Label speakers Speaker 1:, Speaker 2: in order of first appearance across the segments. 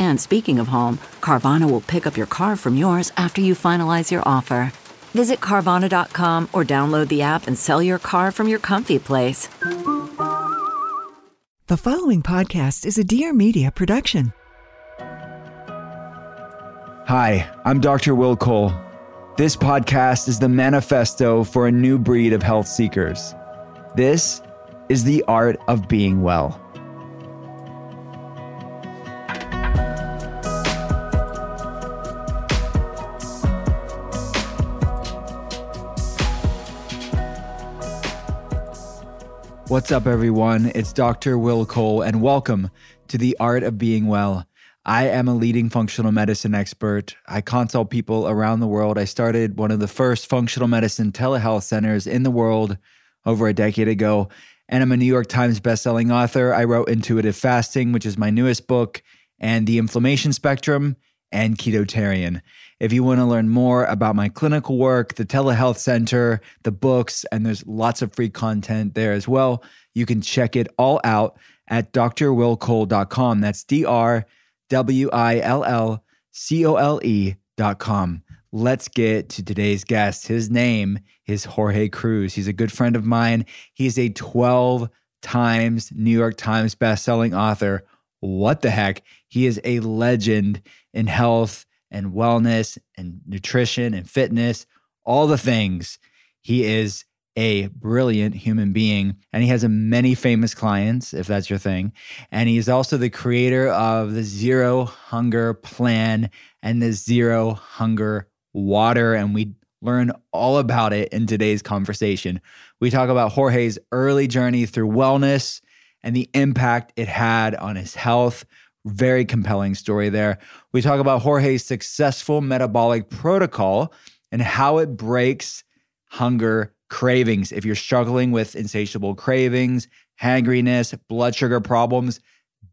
Speaker 1: And speaking of home, Carvana will pick up your car from yours after you finalize your offer. Visit Carvana.com or download the app and sell your car from your comfy place.
Speaker 2: The following podcast is a Dear Media production.
Speaker 3: Hi, I'm Dr. Will Cole. This podcast is the manifesto for a new breed of health seekers. This is the art of being well. What's up, everyone? It's Dr. Will Cole, and welcome to the Art of Being Well. I am a leading functional medicine expert. I consult people around the world. I started one of the first functional medicine telehealth centers in the world over a decade ago. And I'm a New York Times bestselling author. I wrote Intuitive Fasting, which is my newest book, and The Inflammation Spectrum and Ketotarian. If you want to learn more about my clinical work, the telehealth center, the books, and there's lots of free content there as well, you can check it all out at drwillcole.com. That's D R W I L L C O L E dot com. Let's get to today's guest. His name is Jorge Cruise. He's a good friend of mine. He's a 12 times New York Times bestselling author. What the heck? He is a legend in health and wellness and nutrition and fitness, all the things. He is a brilliant human being and he has many famous clients if that's your thing and he's also the creator of the zero hunger plan and the zero hunger water and we learn all about it in today's conversation we talk about jorge's early journey through wellness and the impact it had on his health very compelling story there we talk about jorge's successful metabolic protocol and how it breaks hunger cravings. If you're struggling with insatiable cravings, hangriness, blood sugar problems,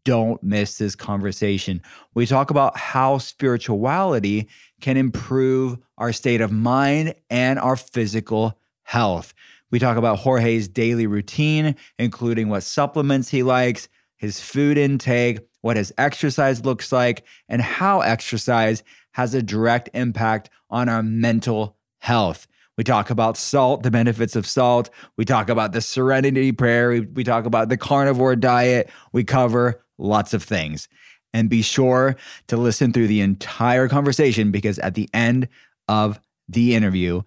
Speaker 3: don't miss this conversation. We talk about how spirituality can improve our state of mind and our physical health. We talk about Jorge's daily routine, including what supplements he likes, his food intake, what his exercise looks like, and how exercise has a direct impact on our mental health. We talk about salt, the benefits of salt. We talk about the serenity prayer. We, we talk about the carnivore diet. We cover lots of things. And be sure to listen through the entire conversation because at the end of the interview,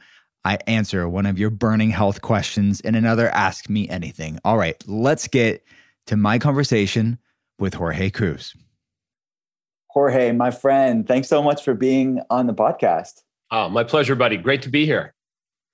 Speaker 3: I answer one of your burning health questions in another Ask Me Anything. All right, let's get to my conversation with Jorge Cruise. Jorge, my friend, thanks so much for being on the podcast.
Speaker 4: Oh, my pleasure, buddy. Great to be here.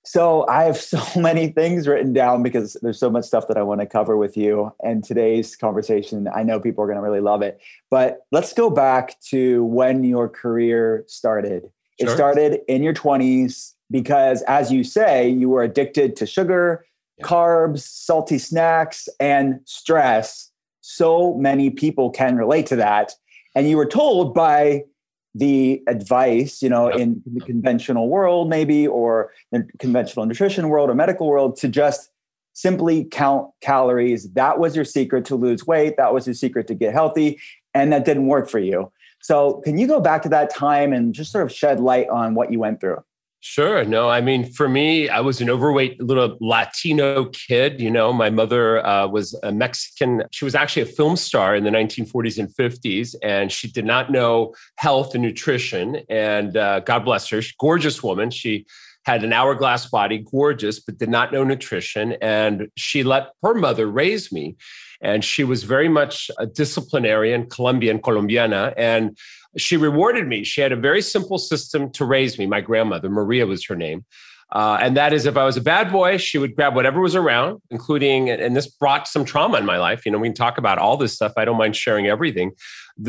Speaker 3: So I have so many things written down because there's so much stuff that I want to cover with you. And today's conversation, I know people are going to really love it. But let's go back to when your career started. Sure. It started in your 20s because, as you say, you were addicted to sugar, yeah. carbs, salty snacks, and stress. So many people can relate to that. And you were told by the advice, you know, in the conventional world, maybe, or the conventional nutrition world or medical world, to just simply count calories. That was your secret to lose weight. That was your secret to get healthy. And that didn't work for you. So, can you go back to that time and just sort of shed light on what you went through?
Speaker 4: Sure. No, I mean, for me, I was an overweight little Latino kid. You know, my mother uh, was a Mexican. She was actually a film star in the 1940s and 50s, and she did not know health and nutrition. And uh, God bless her, gorgeous woman. She had an hourglass body, gorgeous, but did not know nutrition. And she let her mother raise me. And she was very much a disciplinarian, Colombian, Colombiana. And she rewarded me. She had a very simple system to raise me. My grandmother, Maria was her name. Uh, and that is if I was a bad boy, she would grab whatever was around, including, and this brought some trauma in my life. You know, we can talk about all this stuff. I don't mind sharing everything.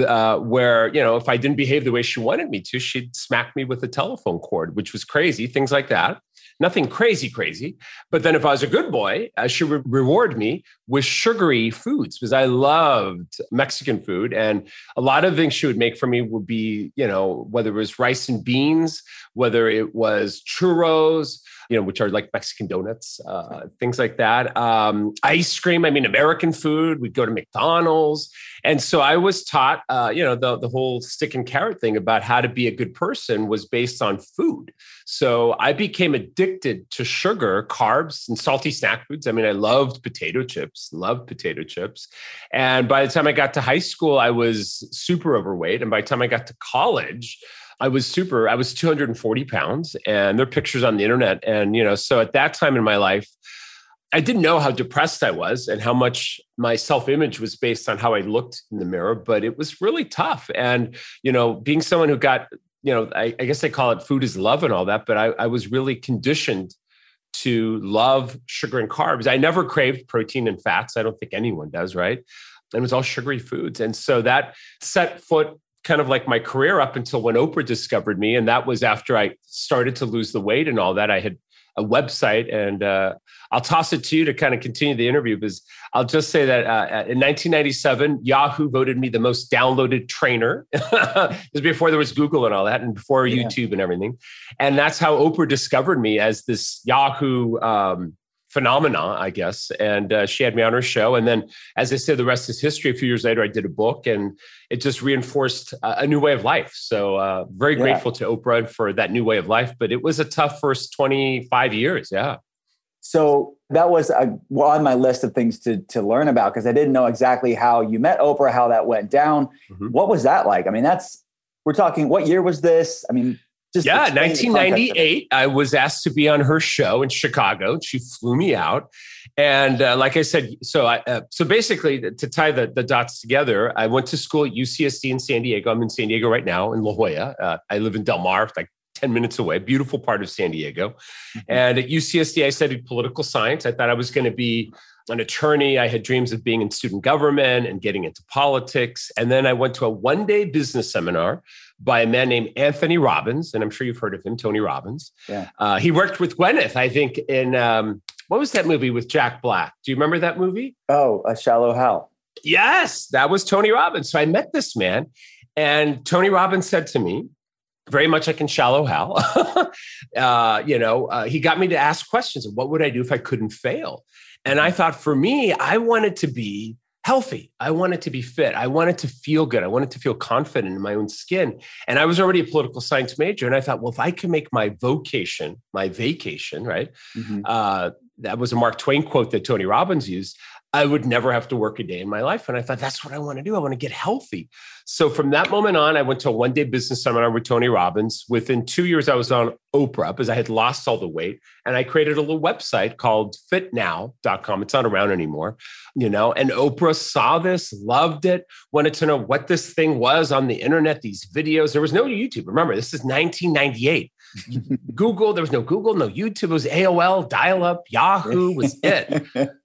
Speaker 4: Uh, where, you know, if I didn't behave the way she wanted me to, she'd smack me with a telephone cord, which was crazy, things like that nothing crazy, crazy. But then if I was a good boy, uh, she would reward me with sugary foods because I loved Mexican food. And a lot of things she would make for me would be, you know, whether it was rice and beans, whether it was churros, you know, which are like Mexican donuts, uh, things like that. Um, ice cream. I mean, American food. We'd go to McDonald's, and so I was taught, uh, you know, the the whole stick and carrot thing about how to be a good person was based on food. So I became addicted to sugar, carbs, and salty snack foods. I mean, I loved potato chips, loved potato chips, and by the time I got to high school, I was super overweight, and by the time I got to college. I was super, I was 240 pounds and there are pictures on the internet. And, you know, so at that time in my life, I didn't know how depressed I was and how much my self image was based on how I looked in the mirror, but it was really tough. And, you know, being someone who got, you know, I, I guess they call it food is love and all that, but I, I was really conditioned to love sugar and carbs. I never craved protein and fats. I don't think anyone does, right? And it was all sugary foods. And so that set foot kind of like my career up until when Oprah discovered me. And that was after I started to lose the weight and all that. I had a website and uh, I'll toss it to you to kind of continue the interview because I'll just say that uh, in 1997, Yahoo voted me the most downloaded trainer. this was before there was Google and all that, and before yeah. YouTube and everything. And that's how Oprah discovered me as this Yahoo um, phenomena, I guess. And uh, she had me on her show. And then, as I said, the rest is history. A few years later, I did a book and it just reinforced a, a new way of life. So, uh, very yeah. grateful to Oprah for that new way of life. But it was a tough first 25 years. Yeah.
Speaker 5: So that was a, on my list of things to to learn about because I didn't know exactly how you met Oprah, how that went down. Mm-hmm. What was that like? I mean, that's we're talking. What year was this? I mean,
Speaker 4: just yeah, 1998. I was asked to be on her show in Chicago. She flew me out, and uh, like I said, so I uh, so basically to tie the, the dots together, I went to school at UCSD in San Diego. I'm in San Diego right now in La Jolla. Uh, I live in Del Mar, like 10 minutes away. Beautiful part of San Diego. Mm-hmm. And at UCSD, I studied political science. I thought I was going to be an attorney. I had dreams of being in student government and getting into politics. And then I went to a one day business seminar by a man named Anthony Robbins. And I'm sure you've heard of him, Tony Robbins. Yeah. Uh, he worked with Gwyneth, I think, in um, what was that movie with Jack Black? Do you remember that movie?
Speaker 5: Oh, A Shallow Hal.
Speaker 4: Yes, that was Tony Robbins. So I met this man, and Tony Robbins said to me, very much like in Shallow Hal, uh, you know, uh, he got me to ask questions of what would I do if I couldn't fail? And I thought for me, I wanted to be healthy. I wanted to be fit. I wanted to feel good. I wanted to feel confident in my own skin. And I was already a political science major. And I thought, well, if I can make my vocation, my vacation, right? Mm-hmm. Uh, that was a Mark Twain quote that Tony Robbins used. I would never have to work a day in my life. And I thought, that's what I want to do. I want to get healthy. So from that moment on, I went to a one day business seminar with Tony Robbins. Within two years, I was on Oprah because I had lost all the weight. And I created a little website called fitnow.com. It's not around anymore, you know. And Oprah saw this, loved it, wanted to know what this thing was on the internet, these videos. There was no YouTube. Remember, this is 1998. Google, there was no Google, no YouTube. It was AOL, dial up, Yahoo was it.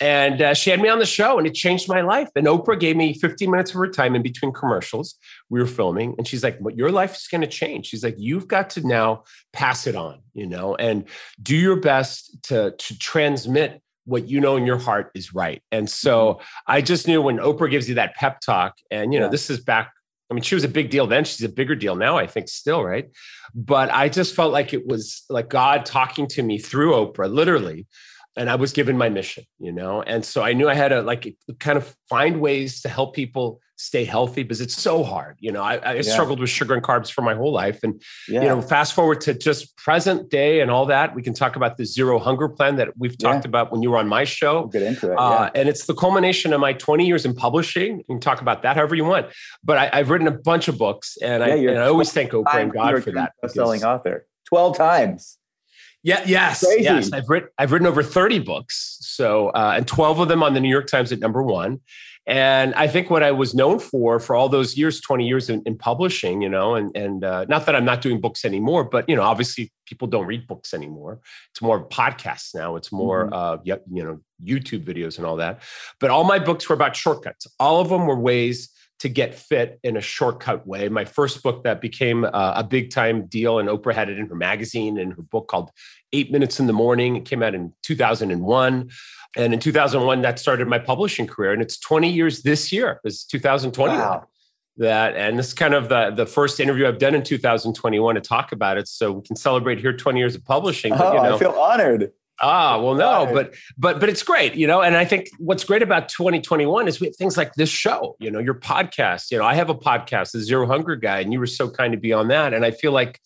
Speaker 4: And uh, she had me on the show and it changed my life. And Oprah gave me 15 minutes of her time in between commercials. We were filming and she's like, "What your life is going to change. She's like, you've got to now pass it on, you know, and do your best to, to transmit what you know in your heart is right. And so. I just knew when Oprah gives you that pep talk, and you know, yeah. this is back. I mean, she was a big deal then. She's a bigger deal now, I think, still, right? But I just felt like it was like God talking to me through Oprah, literally and I was given my mission, you know, and so I knew I had to like kind of find ways to help people stay healthy because it's so hard. You know, I, I yeah. struggled with sugar and carbs for my whole life, and yeah. you know, fast forward to just present day and all that. We can talk about the zero hunger plan that we've talked yeah. about when you were on my show.
Speaker 5: We'll get into it,
Speaker 4: uh, and it's the culmination of my 20 years in publishing. You can talk about that however you want, but I, have written a bunch of books, and I, and I always thank Oprah and God for that.
Speaker 5: Best-selling author, 12 times.
Speaker 4: Yeah, yes, Crazy. yes. I've written I've written over 30 books. So uh, and 12 of them on the New York Times at number one. And I think what I was known for for all those years, 20 years in, in publishing, you know, and and uh, not that I'm not doing books anymore, but you know, obviously people don't read books anymore. It's more podcasts now. It's more mm-hmm. uh, you know, YouTube videos and all that. But all my books were about shortcuts. All of them were ways to get fit in a shortcut way. My first book that became uh, a big time deal, and Oprah had it in her magazine and her book called Eight Minutes in the Morning. It came out in 2001. And in 2001, that started my publishing career. And it's 20 years this year, it's 2021. Wow. That and this is kind of the, the first interview I've done in 2021 to talk about it. So we can celebrate here 20 years of publishing.
Speaker 5: But, oh, you know, I feel honored.
Speaker 4: Ah, well, no, but but but it's great, you know. And I think what's great about 2021 is we have things like this show, you know, your podcast. You know, I have a podcast, the Zero Hunger Guy, and you were so kind to be on that. And I feel like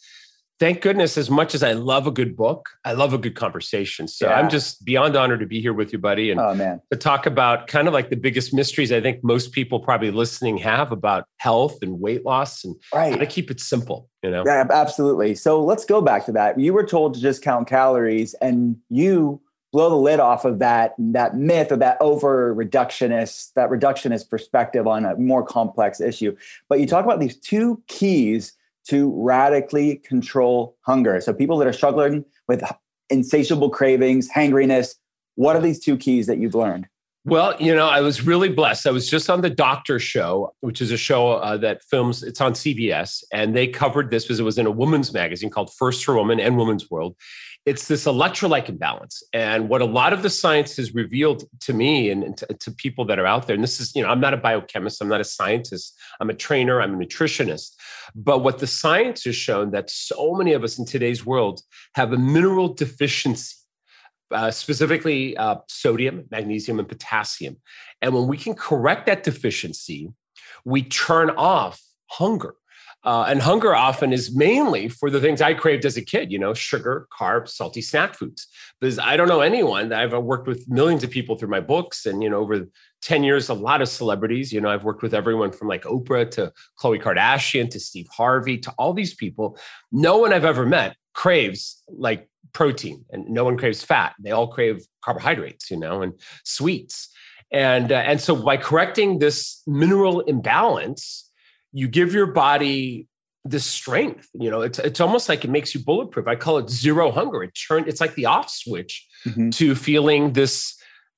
Speaker 4: thank goodness, as much as I love a good book, I love a good conversation. So yeah. I'm just beyond honored to be here with you, buddy, and
Speaker 5: oh,
Speaker 4: to talk about kind of like the biggest mysteries I think most people probably listening have about health and weight loss and right. how to keep it simple. You know?
Speaker 5: Yeah, absolutely. So let's go back to that. You were told to just count calories, and you blow the lid off of that that myth or that over reductionist that reductionist perspective on a more complex issue. But you talk about these two keys to radically control hunger. So people that are struggling with insatiable cravings, hangriness, what are these two keys that you've learned?
Speaker 4: Well, you know, I was really blessed. I was just on the Doctor Show, which is a show uh, that films. It's on CBS, and they covered this because it was in a woman's magazine called First for Woman and Woman's World. It's this electrolyte imbalance, and what a lot of the science has revealed to me and, to, to people that are out there. And this is, you know, I'm not a biochemist, I'm not a scientist, I'm a trainer, I'm a nutritionist. But what the science has shown that so many of us in today's world have a mineral deficiency uh, specifically uh, sodium, magnesium, and potassium. And when we can correct that deficiency, we turn off hunger. Uh, and hunger often is mainly for the things I craved as a kid, you know, sugar, carbs, salty snack foods. Because I don't know anyone that I've worked with millions of people through my books and, you know, over 10 years, a lot of celebrities. You know, I've worked with everyone from like Oprah to Khloe Kardashian to Steve Harvey to all these people. No one I've ever met craves like protein and no one craves fat. They all crave carbohydrates, you know, and sweets. And, uh, and so by correcting this mineral imbalance, you give your body this strength. You know, it's, it's almost like it makes you bulletproof. I call it zero hunger. It turned, it's like the off switch mm-hmm. to feeling this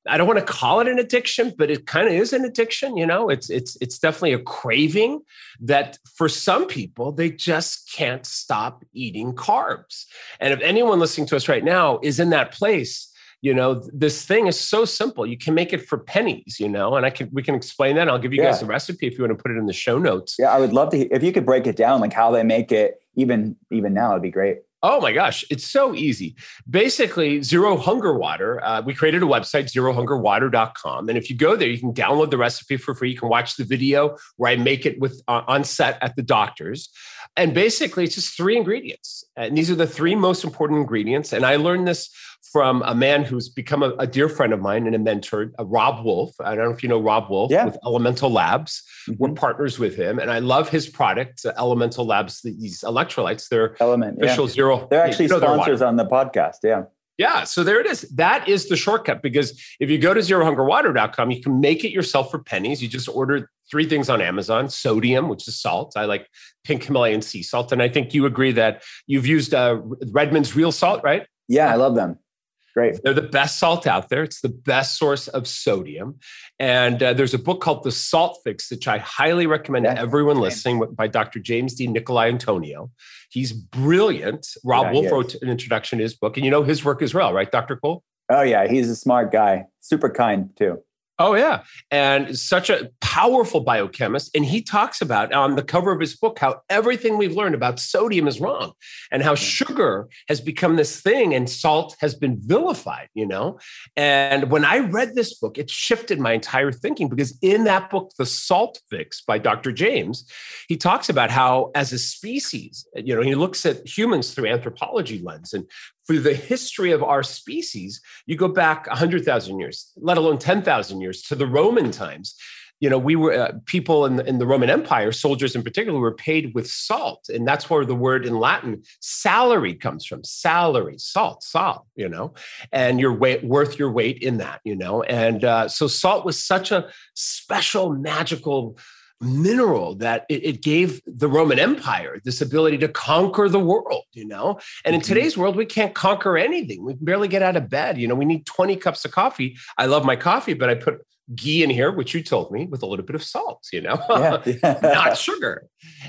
Speaker 4: I don't want to call it an addiction, but it kind of is an addiction. You know, it's it's it's definitely a craving that for some people they just can't stop eating carbs. And if anyone listening to us right now is in that place, you know, this thing is so simple. You can make it for pennies. You know, and I can we can explain that. I'll give you yeah. guys the recipe if you want to put it in the show notes.
Speaker 5: Yeah, I would love to. If you could break it down, like how they make it, even even now, it'd be great.
Speaker 4: Oh my gosh, it's so easy. Basically, Zero Hunger Water, uh, we created a website, zerohungerwater.com. And if you go there, you can download the recipe for free. You can watch the video where I make it with uh, on set at the doctor's. And basically, it's just three ingredients. And these are the three most important ingredients. And I learned this from a man who's become a, a dear friend of mine and a mentor, uh, Robb Wolf. I don't know if you know Robb Wolf yeah. with Elemental Labs. Mm-hmm. We're partners with him, and I love his product, uh, Elemental Labs. These electrolytes, they're
Speaker 5: Element
Speaker 4: official
Speaker 5: yeah.
Speaker 4: zero.
Speaker 5: They're actually you know, sponsors on the podcast. Yeah.
Speaker 4: Yeah, so there it is. That is the shortcut because if you go to zerohungerwater.com, you can make it yourself for pennies. You just order three things on Amazon sodium, which is salt. I like pink Himalayan sea salt. And I think you agree that you've used uh, Redmond's real salt, right?
Speaker 5: Yeah, I love them. Great.
Speaker 4: They're the best salt out there. It's the best source of sodium. And uh, there's a book called The Salt Fix, which I highly recommend yeah, to everyone listening by Dr. James DiNicolantonio. He's brilliant. Robb yeah, Wolf wrote an introduction to his book. And you know his work as well, right, Dr. Cole?
Speaker 5: Oh, yeah. He's a smart guy, super kind too.
Speaker 4: Oh, yeah. And such a powerful biochemist. And he talks about on the cover of his book how everything we've learned about sodium is wrong and how mm. sugar has become this thing and salt has been vilified, you know? And when I read this book, it shifted my entire thinking because in that book, The Salt Fix by Dr. James, he talks about how as a species, you know, he looks at humans through anthropology lens and through the history of our species, you go back 100,000 years, let alone 10,000 years to the Roman times. You know, we were uh, people in the, in the Roman Empire, soldiers in particular, were paid with salt. And that's where the word in Latin salary comes from salary, salt, salt, you know, and you're weight, worth your weight in that, you know. And uh, so salt was such a special, magical mineral that it, it, gave the Roman Empire this ability to conquer the world, you know? And in mm-hmm. today's world, we can't conquer anything. We can barely get out of bed. You know, we need 20 cups of coffee. I love my coffee, but I put ghee in here, which you told me, with a little bit of salt, you know, yeah, yeah. not sugar.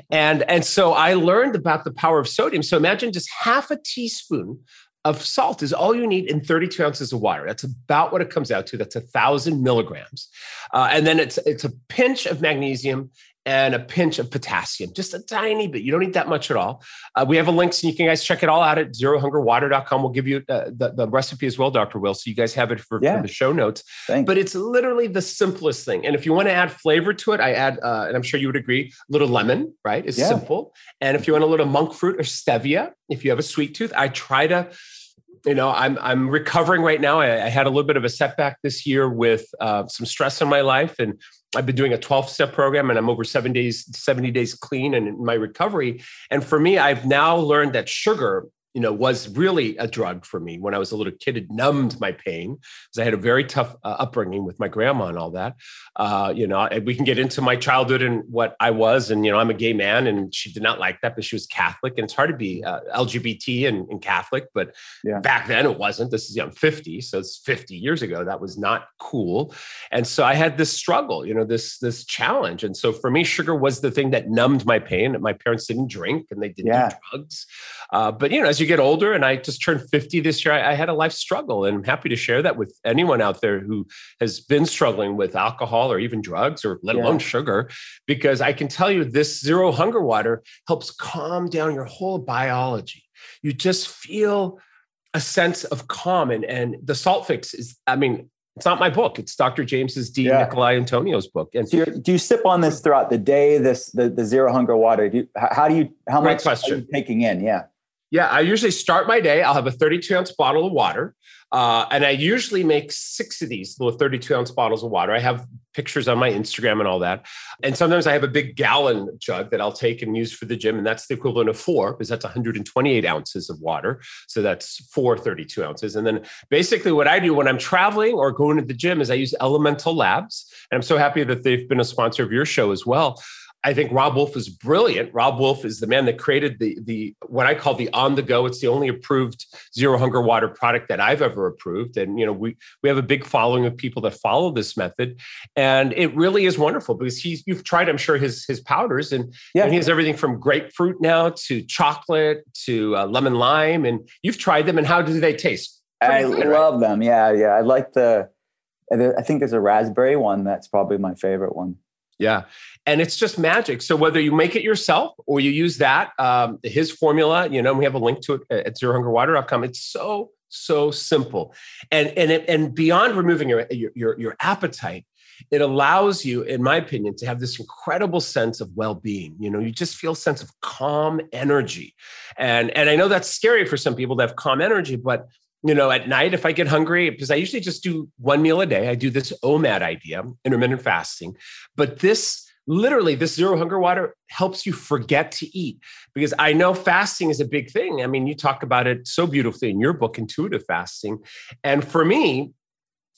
Speaker 4: And, and so I learned about the power of sodium. So imagine just half a teaspoon of salt is all you need in 32 ounces of water. That's about what it comes out to. That's a thousand milligrams, uh, and then it's it's a pinch of magnesium and a pinch of potassium, just a tiny bit. You don't need that much at all. Uh, we have a link so you can guys check it all out at zerohungerwater.com. We'll give you uh, the, the recipe as well, Dr. Will, so you guys have it for, yeah. for the show notes.
Speaker 5: Thanks.
Speaker 4: But it's literally the simplest thing. And if you want to add flavor to it, I add, uh, and I'm sure you would agree, a little lemon, right? It's yeah. simple. And if you want a little monk fruit or stevia, if you have a sweet tooth, I try to you know i'm i'm recovering right now I, I, had a little bit of a setback this year with uh, some stress in my life and I've been doing a 12 step program and I'm over seven days, 70 days clean and in my recovery. And for me, I've now learned that sugar you know, was really a drug for me when I was a little kid. It numbed my pain because I had a very tough uh, upbringing with my grandma and all that. Uh, you know, we can get into my childhood and what I was, and you know, I'm a gay man, and she did not like that, but she was Catholic, and it's hard to be uh, LGBT and, and, Catholic, but yeah. back then it wasn't. This is young 50, so it's 50 years ago. That was not cool, and so I had this struggle, you know, this this challenge, and so for me, sugar was the thing that numbed my pain. My parents didn't drink and they didn't yeah. do drugs, uh, but you know, as you get older, and I just turned 50 this year, I, I, had a life struggle. And I'm happy to share that with anyone out there who has been struggling with alcohol or even drugs or let alone sugar, because I can tell you this zero hunger water helps calm down your whole biology. You just feel a sense of calm. And, and the salt fix is, I mean, it's not my book. It's Dr. James's D. Yeah. Nikolai Antonio's book.
Speaker 5: And so do you sip on this throughout the day? This the, the zero hunger water. Do you, how do you how much question. are you taking in? Yeah.
Speaker 4: Yeah, I usually start my day. I'll have a 32 ounce bottle of water. Uh, and I usually make six of these little 32 ounce bottles of water. I have pictures on my Instagram and all that. And sometimes I have a big gallon jug that I'll take and use for the gym. And that's the equivalent of four, because that's 128 ounces of water. So that's four 32 ounces. And then basically what I do when I'm traveling or going to the gym is I use Elemental Labs. And I'm so happy that they've been a sponsor of your show as well. I think Robb Wolf is brilliant. Robb Wolf is the man that created the the what I call the on the go. It's the only approved zero hunger water product that I've ever approved. And you know, we we have a big following of people that follow this method, and it really is wonderful because he's you've tried, I'm sure, his his powders, and, yeah. and he has everything from grapefruit now to chocolate to uh, lemon lime, and you've tried them. And how do they taste?
Speaker 5: I good, love right? them. Yeah, yeah. I like the. I think there's a raspberry one that's probably my favorite one.
Speaker 4: Yeah. And it's just magic. So whether you make it yourself or you use that, um, his formula, you know, we have a link to it at zerohungerwater.com. It's so, so simple. And, and, it, and beyond removing your, your, your appetite, it allows you, in my opinion, to have this incredible sense of well-being. You know, you just feel a sense of calm energy. And, and I know that's scary for some people to have calm energy, but you know, at night, if I get hungry, because I usually just do one meal a day, I do this OMAD idea, intermittent fasting. But this literally, this zero hunger water helps you forget to eat because I know fasting is a big thing. I mean, you talk about it so beautifully in your book, Intuitive Fasting. And for me,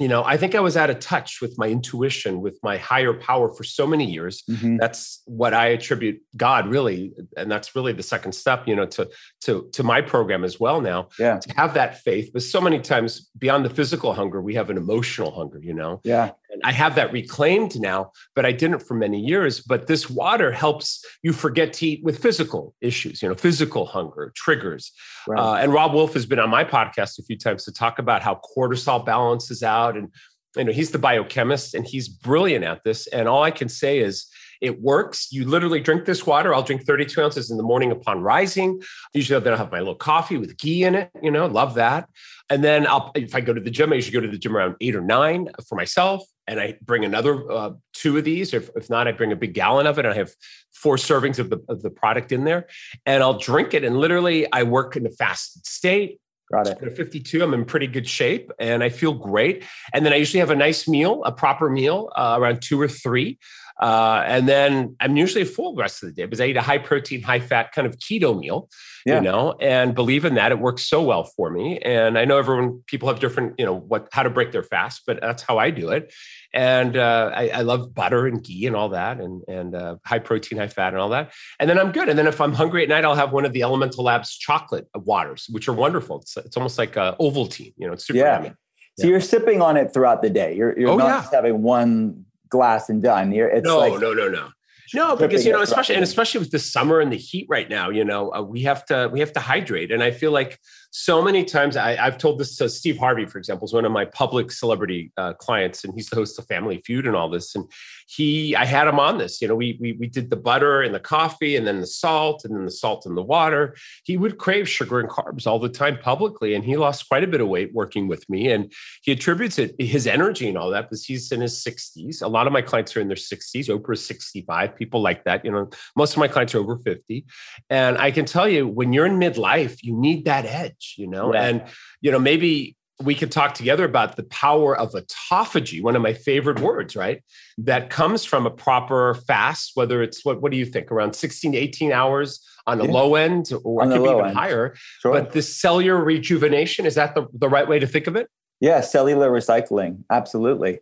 Speaker 4: you know i think i was out of touch with my intuition with my higher power for so many years. Mm-hmm. that's what i attribute god really and that's really the second step you know to to to my program as well now.
Speaker 5: Yeah.
Speaker 4: To have that faith but so many times beyond the physical hunger we have an emotional hunger you know?
Speaker 5: Yeah
Speaker 4: i have that reclaimed now but i didn't for many years but this water helps you forget to eat with physical issues you know physical hunger triggers right. uh, and Robb wolf has been on my podcast a few times to talk about how cortisol balances out and you know, he's the biochemist and he's brilliant at this. And all I can say is it works. You literally drink this water. I'll drink 32 ounces in the morning upon rising. Usually then I'll have my little coffee with ghee in it, you know, love that. And then I'll, if I go to the gym, I usually go to the gym around eight or nine for myself. And I bring another uh, two of these. If, if not, I bring a big gallon of it. And I have four servings of the, of the product in there. And I'll drink it. And literally, I work in a fasted state.
Speaker 5: Got it.
Speaker 4: At 52, I'm in pretty good shape and I feel great. And then I usually have a nice meal, a proper meal uh, around two or three. Uh, and then I'm usually full the rest of the day because I eat a high protein, high fat kind of keto meal, yeah. you know, and believe in that. It works so well for me. And I know everyone, people have different, you know, what, how to break their fast, but that's how I do it. And uh, I, I, love butter and ghee and all that, and and uh, high protein, high fat, and all that. And then I'm good. And then if I'm hungry at night, I'll have one of the Elemental Labs chocolate waters, which are wonderful. It's, it's almost like a Ovaltine, you know, it's super
Speaker 5: yeah.
Speaker 4: yummy.
Speaker 5: So yeah. you're sipping on it throughout the day. You're, you're oh, not yeah. just having one glass and done. You're, it's
Speaker 4: no,
Speaker 5: like,
Speaker 4: no, no, no. No, because you know, especially and especially with the summer and the heat right now, you know, uh, we have to we have to hydrate, and I feel like so many times I, have told this to Steve Harvey, for example, is one of my public celebrity uh, clients, and he's the host of Family Feud and all this. And he, I had him on this. You know, we we we did the butter and the coffee, and then the salt, and then the salt and the water. He would crave sugar and carbs all the time publicly, and he lost quite a bit of weight working with me. And he attributes it his energy and all that because he's in his sixties. A lot of my clients are in their sixties. Oprah's sixty-five. People like that. You know, most of my clients are over fifty, and I can tell you when you're in midlife, you need that edge you know, right. and, you know, maybe we could talk together about the power of autophagy, one of my favorite words, right? That comes from a proper fast, whether it's what, what do you think, around 16 to 18 hours on the yeah. low end, or on it could be even end. higher. Sure. But the cellular rejuvenation, is that the, the right way to think of it?
Speaker 5: Yeah, cellular recycling. Absolutely.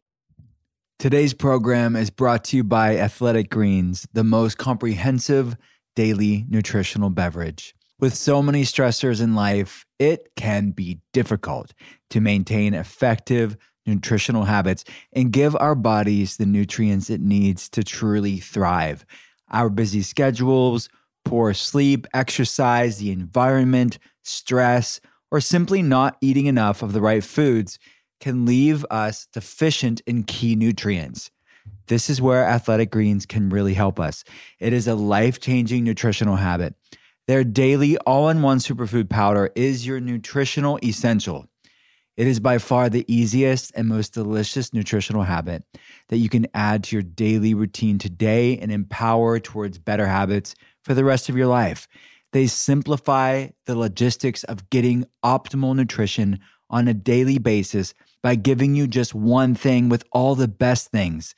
Speaker 3: Today's program is brought to you by Athletic Greens, the most comprehensive daily nutritional beverage. With so many stressors in life, it can be difficult to maintain effective nutritional habits and give our bodies the nutrients it needs to truly thrive. Our busy schedules, poor sleep, exercise, the environment, stress, or simply not eating enough of the right foods can leave us deficient in key nutrients. This is where Athletic Greens can really help us. It is a life changing nutritional habit their daily all in one superfood powder is your nutritional essential. It is by far the easiest and most delicious nutritional habit that you can add to your daily routine today and empower towards better habits for the rest of your life. They simplify the logistics of getting optimal nutrition on a daily basis by giving you just one thing with all the best things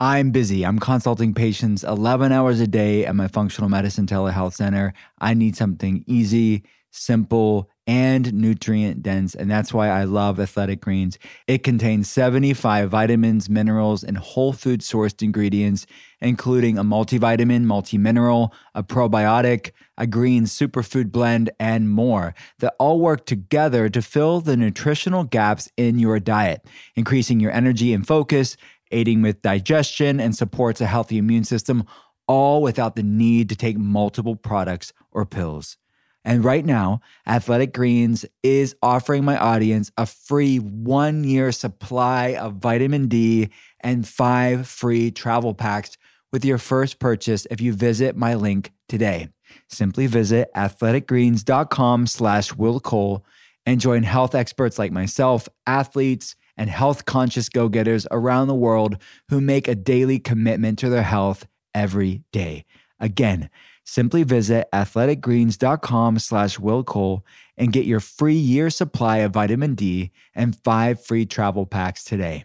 Speaker 3: I'm busy. I'm consulting patients 11 hours a day at my functional medicine telehealth center. I need something easy, simple, and nutrient dense. And that's why I love Athletic Greens. It contains 75 vitamins, minerals, and whole food sourced ingredients, including a multivitamin, multi mineral, a probiotic, a green superfood blend, and more that all work together to fill the nutritional gaps in your diet, increasing your energy and focus aiding with digestion, and supports a healthy immune system, all without the need to take multiple products or pills. And right now, Athletic Greens is offering my audience a free one year supply of vitamin D and five free travel packs with your first purchase if you visit my link today. Simply visit athleticgreens.com slash Will Cole and join health experts like myself, athletes, and health conscious go getters around the world who make a daily commitment to their health every day. Again, simply visit athleticgreens.com slash Will Cole and get your free year supply of vitamin D and five free travel packs today.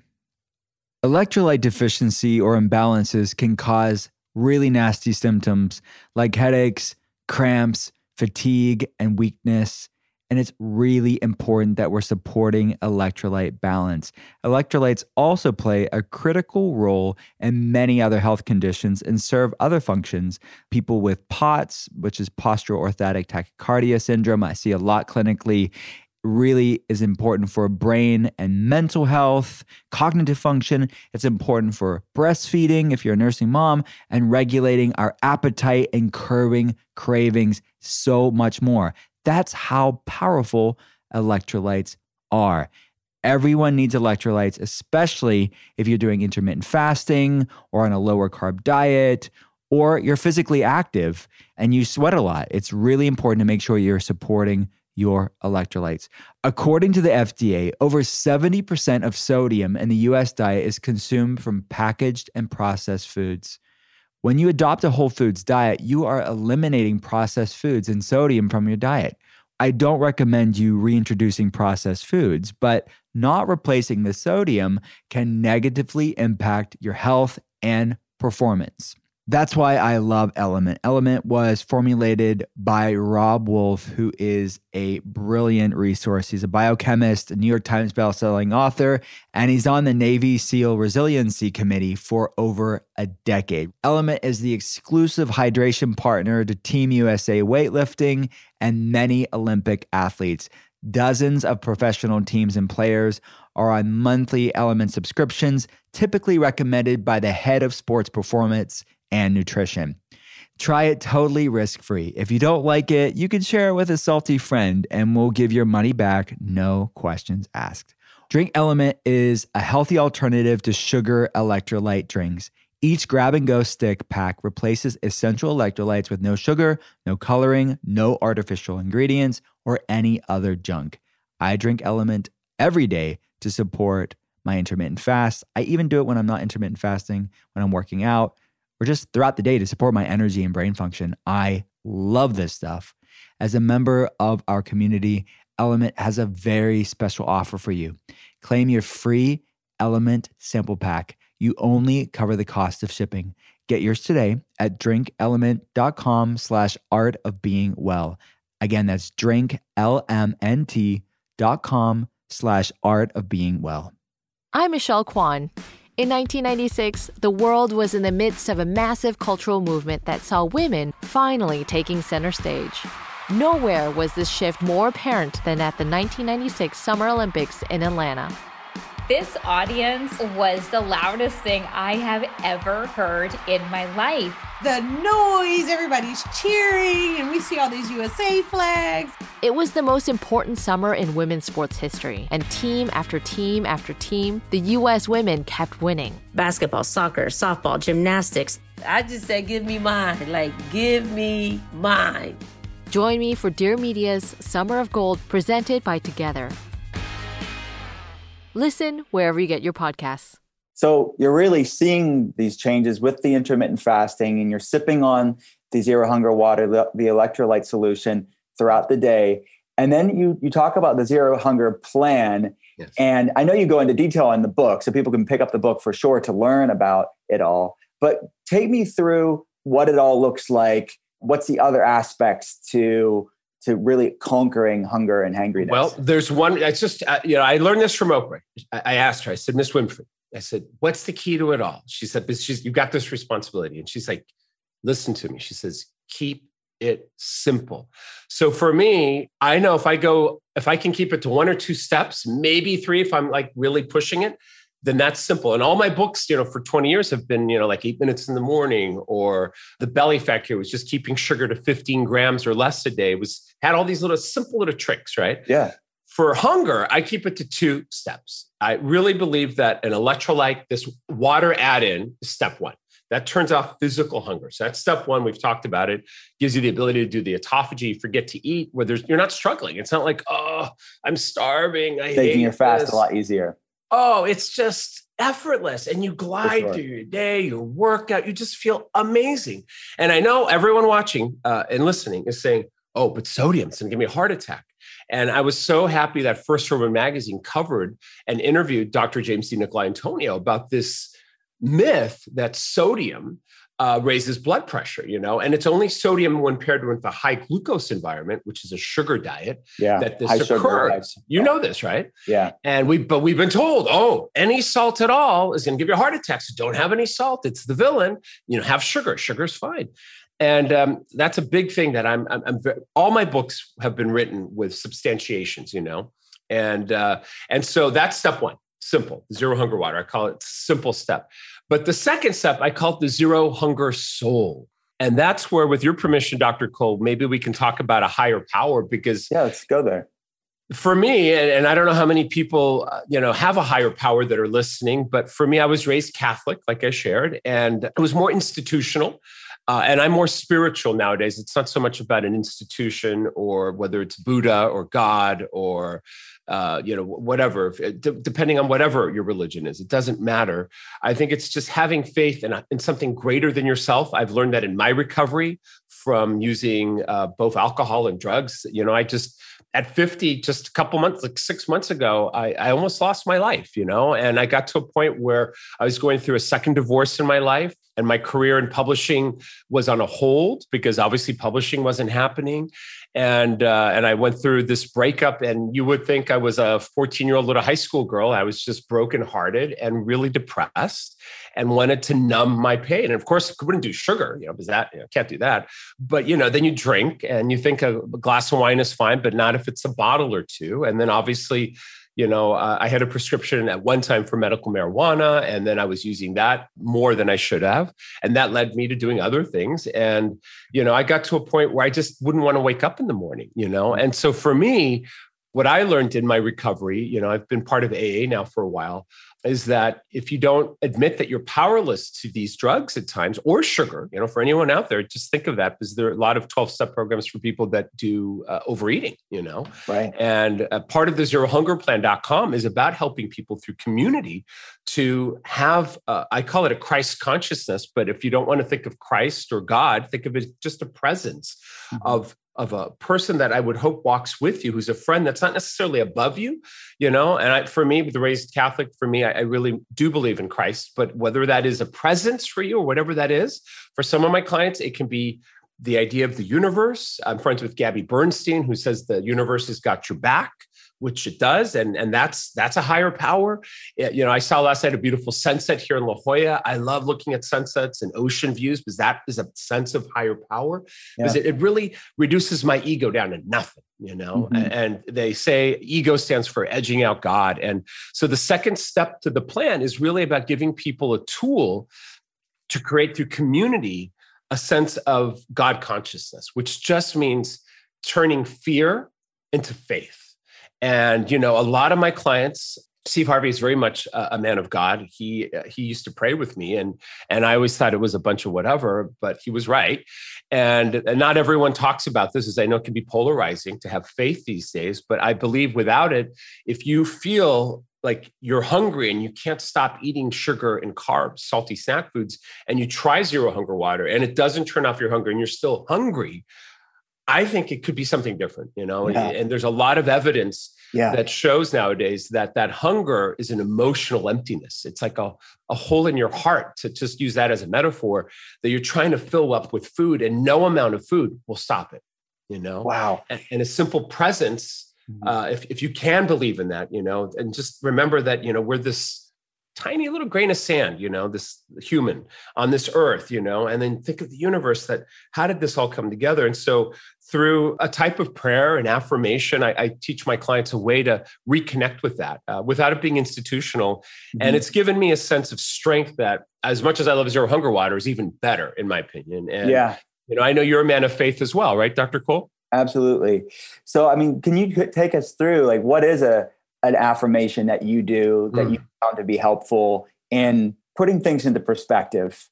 Speaker 3: Electrolyte deficiency or imbalances can cause really nasty symptoms like headaches, cramps, fatigue, and weakness. And it's really important that we're supporting electrolyte balance. Electrolytes also play a critical role in many other health conditions and serve other functions. People with POTS, which is postural orthostatic tachycardia syndrome, I see a lot clinically really is important for brain and mental health, cognitive function. It's important for breastfeeding if you're a nursing mom, and regulating our appetite and curbing cravings, so much more. That's how powerful electrolytes are. Everyone needs electrolytes, especially if you're doing intermittent fasting or on a lower carb diet or you're physically active and you sweat a lot. It's really important to make sure you're supporting your electrolytes. According to the FDA, over 70% of sodium in the US diet is consumed from packaged and processed foods. When you adopt a whole foods diet, you are eliminating processed foods and sodium from your diet. I don't recommend you reintroducing processed foods, but not replacing the sodium can negatively impact your health and performance. That's why I love Element. Element was formulated by Robb Wolf, who is a brilliant resource. He's a biochemist, a New York Times bestselling author, and he's on the Navy SEAL Resiliency Committee for over a decade. Element is the exclusive hydration partner to Team USA weightlifting and many Olympic athletes. Dozens of professional teams and players are on monthly Element subscriptions, typically recommended by the head of sports performance and nutrition. Try it totally risk free. If you don't like it, you can share it with a salty friend and we'll give your money back, no questions asked. Drink Element is a healthy alternative to sugar electrolyte drinks. Each grab and go stick pack replaces essential electrolytes with no sugar, no coloring, no artificial ingredients, or any other junk. I drink Element every day to support my intermittent fast. I even do it when I'm not intermittent fasting, when I'm working out or just throughout the day to support my energy and brain function. I love this stuff. As a member of our community, Element has a very special offer for you. Claim your free Element sample pack. You only cover the cost of shipping. Get yours today at drinklmnt.com slash art of being well. Again, that's drinklmnt.com slash art of being well.
Speaker 6: I'm Michelle Kwan. In 1996, the world was in the midst of a massive cultural movement that saw women finally taking center stage. Nowhere was this shift more apparent than at the 1996 Summer Olympics in Atlanta.
Speaker 7: This audience was the loudest thing I have ever heard in my life.
Speaker 8: The noise, everybody's cheering, and we see all these USA flags.
Speaker 6: It was the most important summer in women's sports history, and team after team after team, the U.S. women kept winning.
Speaker 9: Basketball, soccer, softball, gymnastics. I just said, give me mine. Like, give me mine.
Speaker 6: Join me for Dear Media's Summer of Gold presented by Together. Listen wherever you get your podcasts.
Speaker 5: So you're really seeing these changes with the intermittent fasting, and you're sipping on the zero hunger water, the, the electrolyte solution throughout the day. And then you you talk about the zero hunger plan. Yes. And I know you go into detail in the book, so people can pick up the book for sure to learn about it all. But take me through what it all looks like. What's the other aspects to to really conquering hunger and hangriness?
Speaker 4: Well, there's one. It's just uh, you know I learned this from Oprah. I, I asked her. I said, Miss Winfrey. I said, "What's the key to it all?" She said, But "She's you got this responsibility." And she's like, "Listen to me." She says, "Keep it simple." So for me, I know if I go, if I can keep it to one or two steps, maybe three, if I'm like really pushing it, then that's simple. And all my books, you know, for 20 years have been, you know, like eight minutes in the morning or the belly factor was just keeping sugar to 15 grams or less a day. Was had all these little simple little tricks, right?
Speaker 5: Yeah.
Speaker 4: For hunger, I keep it to two steps. I really believe that an electrolyte, this water add-in, is step one. That turns off physical hunger. So that's step one. We've talked about it. Gives you the ability to do the autophagy, forget to eat, where there's you're not struggling. It's not like, oh, I'm starving. I
Speaker 5: Making your fast
Speaker 4: this.
Speaker 5: a lot easier
Speaker 4: oh, it's just effortless. And you glide sure. through your day, your workout, you just feel amazing. And I know everyone watching uh, and listening is saying, oh, but sodium's going to give me a heart attack. And I was so happy that First Woman magazine covered and interviewed Dr. James DiNicolantonio about this myth that sodium uh, raises blood pressure, you know, and it's only sodium when paired with a high glucose environment, which is a sugar diet,
Speaker 5: yeah,
Speaker 4: that this occurs. You know this, right?
Speaker 5: Yeah.
Speaker 4: And we, but we've been told, oh, any salt at all is going to give you a heart attack. So don't have any salt; it's the villain. You know, have sugar. Sugar's fine. And um, that's a big thing that I'm, I'm, I'm all my books have been written with substantiations, you know, and uh, and so that's step one, simple, zero hunger water. I call it simple step. But the second step, I call it the zero hunger soul. And that's where, with your permission, Dr. Cole, maybe we can talk about a higher power because.
Speaker 5: Yeah, let's go there.
Speaker 4: for me, and, and, I don't know how many people, uh, you know, have a higher power that are listening, but for me, I was raised Catholic, like I shared, and it was more institutional. Uh, and I'm more spiritual nowadays. It's not so much about an institution or whether it's Buddha or God or uh, you know, whatever, d- depending on whatever your religion is, it doesn't matter. I think it's just having faith in, in something greater than yourself. I've learned that in my recovery from using uh, both alcohol and drugs. You know, I just, at 50, just a couple months, like six months ago, I, I almost lost my life, you know, and I got to a point where I was going through a second divorce in my life and my career in publishing was on a hold because obviously publishing wasn't happening and uh, and I went through this breakup. And you would think I was a 14 year old little high school girl. I was just brokenhearted and really depressed, and wanted to numb my pain. And of course, I couldn't do sugar, you know, because that you know, can't do that. But you know, then you drink, and you think a glass of wine is fine, but not if it's a bottle or two. And then obviously you know uh, i had a prescription at one time for medical marijuana and then i was using that more than i should have. And that led me to doing other things. And you know i got to a point where i just wouldn't want to wake up in the morning you know? And so for me what i learned in my recovery you know i've been part of aa now for a while is that if you don't admit that you're powerless to these drugs at times or sugar, you know, for anyone out there, just think of that because there are a lot of 12 step programs for people that do uh, overeating, you know.
Speaker 5: Right.
Speaker 4: And uh, part of the zero hunger plan.com is about helping people through community to have, uh, I call it a Christ consciousness, but if you don't want to think of Christ or God, think of it just a presence mm-hmm. of of a person that I would hope walks with you, who's a friend that's not necessarily above you, you know. And I, for me, the raised Catholic, for me, I, I, really do believe in Christ. But whether that is a presence for you or whatever that is, for some of my clients, it can be the idea of the universe. I'm friends with Gabby Bernstein, who says the universe has got your back which it does, and and that's that's a higher power. It, you know, I saw last night a beautiful sunset here in La Jolla. I love looking at sunsets and ocean views because that is a sense of higher power. Because yeah. it, it, really reduces my ego down to nothing. You know, mm-hmm. and they say ego stands for edging out God, and so the second step to the plan is really about giving people a tool to create through community a sense of God consciousness, which just means turning fear into faith and you know, a lot of my clients, Steve Harvey is very much a, man of God. He uh, he used to pray with me, and and I always thought it was a bunch of whatever, but he was right. And, and not everyone talks about this, as I know it can be polarizing to have faith these days. But I believe without it, if you feel like you're hungry and you can't stop eating sugar and carbs, salty snack foods, and you try zero hunger water and it doesn't turn off your hunger and you're still hungry, I think it could be something different, you know. Yeah. And, and, there's a lot of evidence yeah. that shows nowadays that that hunger is an emotional emptiness. It's like a, a hole in your heart, to just use that as a metaphor, that you're trying to fill up with food, and no amount of food will stop it. You know.
Speaker 5: Wow.
Speaker 4: And, and a simple presence, mm-hmm. uh, if if you can believe in that, you know, and just remember that you know we're this tiny little grain of sand, you know, this human on this earth, you know, and then think of the universe that how did this all come together? And so through a type of prayer and affirmation, I, I teach my clients a way to reconnect with that uh, without it being institutional. Mm-hmm. And it's given me a sense of strength that as much as I love zero hunger water is even better in my opinion. And,
Speaker 5: yeah.
Speaker 4: you know, I know you're a man of faith as well, right, Dr. Cole?
Speaker 5: Absolutely. So, I mean, can you take us through like what is a an affirmation that you do that mm. you found to be helpful in putting things into perspective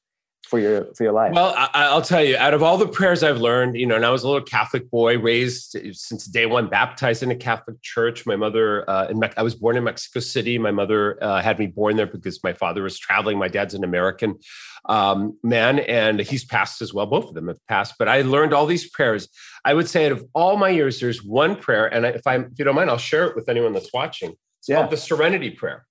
Speaker 5: for your for your life?
Speaker 4: Well, I, will tell you, out of all the prayers I've learned, you know, and I was a little Catholic boy, raised since day one, baptized in a Catholic church. My mother, uh, in Me- I was born in Mexico City. My mother uh, had me born there because my father was traveling. My dad's an American um, man, and he's passed as well. Both of them have passed. But I learned all these prayers. I would say, out of all my years, there's one prayer, and if I, if you don't mind, I'll share it with anyone that's watching. It's yeah. called the Serenity Prayer.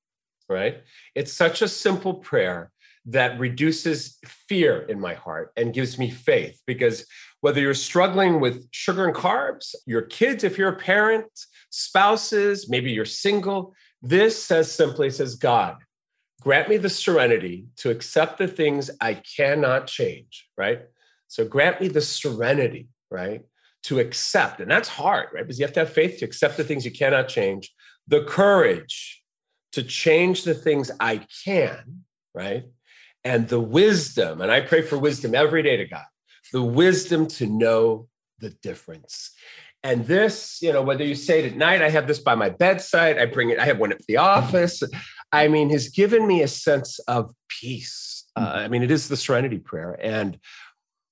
Speaker 4: Right? It's such a simple prayer that reduces fear in my heart and gives me faith because whether you're struggling with sugar and carbs, your kids, if you're a parent, spouses, maybe you're single, this says simply says, God, grant me the serenity to accept the things I cannot change, right? So grant me the serenity, right? To accept, and that's hard, right? Because you have to have faith to accept the things you cannot change, the courage to change the things I can, right? And the wisdom, and I pray for wisdom every day to God, the wisdom to know the difference. And this, you know, whether you say it at night, I have this by my bedside, I bring it, I have one at the office. I mean, has given me a sense of peace. Uh, I mean, it is the serenity prayer. And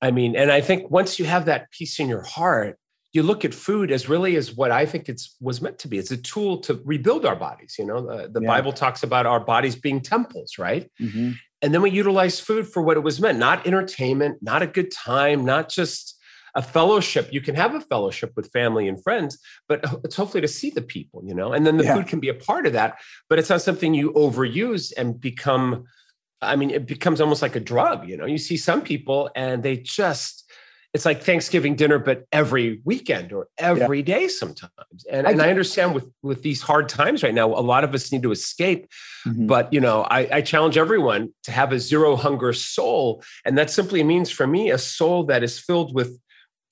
Speaker 4: I mean, and I think once you have that peace in your heart, you look at food as really as what I think it's was meant to be. It's a tool to rebuild our bodies. You know, the, the yeah. Bible talks about our bodies being temples, right? Mm-hmm. And then we utilize food for what it was meant, not entertainment, not a good time, not just a fellowship. You can have a fellowship with family and friends, but it's hopefully to see the people, you know, and then the yeah. food can be a part of that, but it's not something you overuse and become. I mean, it becomes almost like a drug, you know. You see some people and they just it's like Thanksgiving dinner, but every weekend or every yeah. day sometimes. And, I, and I understand with with these hard times right now, a lot of us need to escape. Mm-hmm. But you know, I, I challenge everyone to have a zero hunger soul, and that simply means for me a soul that is filled with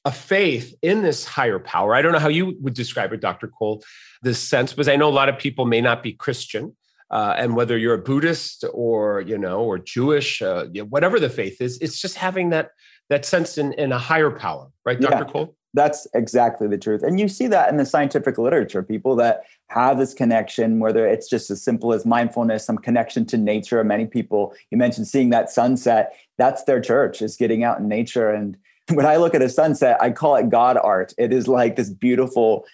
Speaker 4: a faith in this higher power. I don't know how you would describe it, Dr. Cole, this sense, because I know a lot of people may not be Christian. Uh, and whether you're a Buddhist or you know or Jewish, uh, whatever the faith is, it's just having that that sense in, in a higher power, right, Dr. Yeah, Cole?
Speaker 5: That's exactly the truth. And you see that in the scientific literature, people that have this connection, whether it's just as simple as mindfulness, some connection to nature. Many people, you mentioned seeing that sunset, that's their church, is getting out in nature. And when I look at a sunset, I call it God art. It is like this beautiful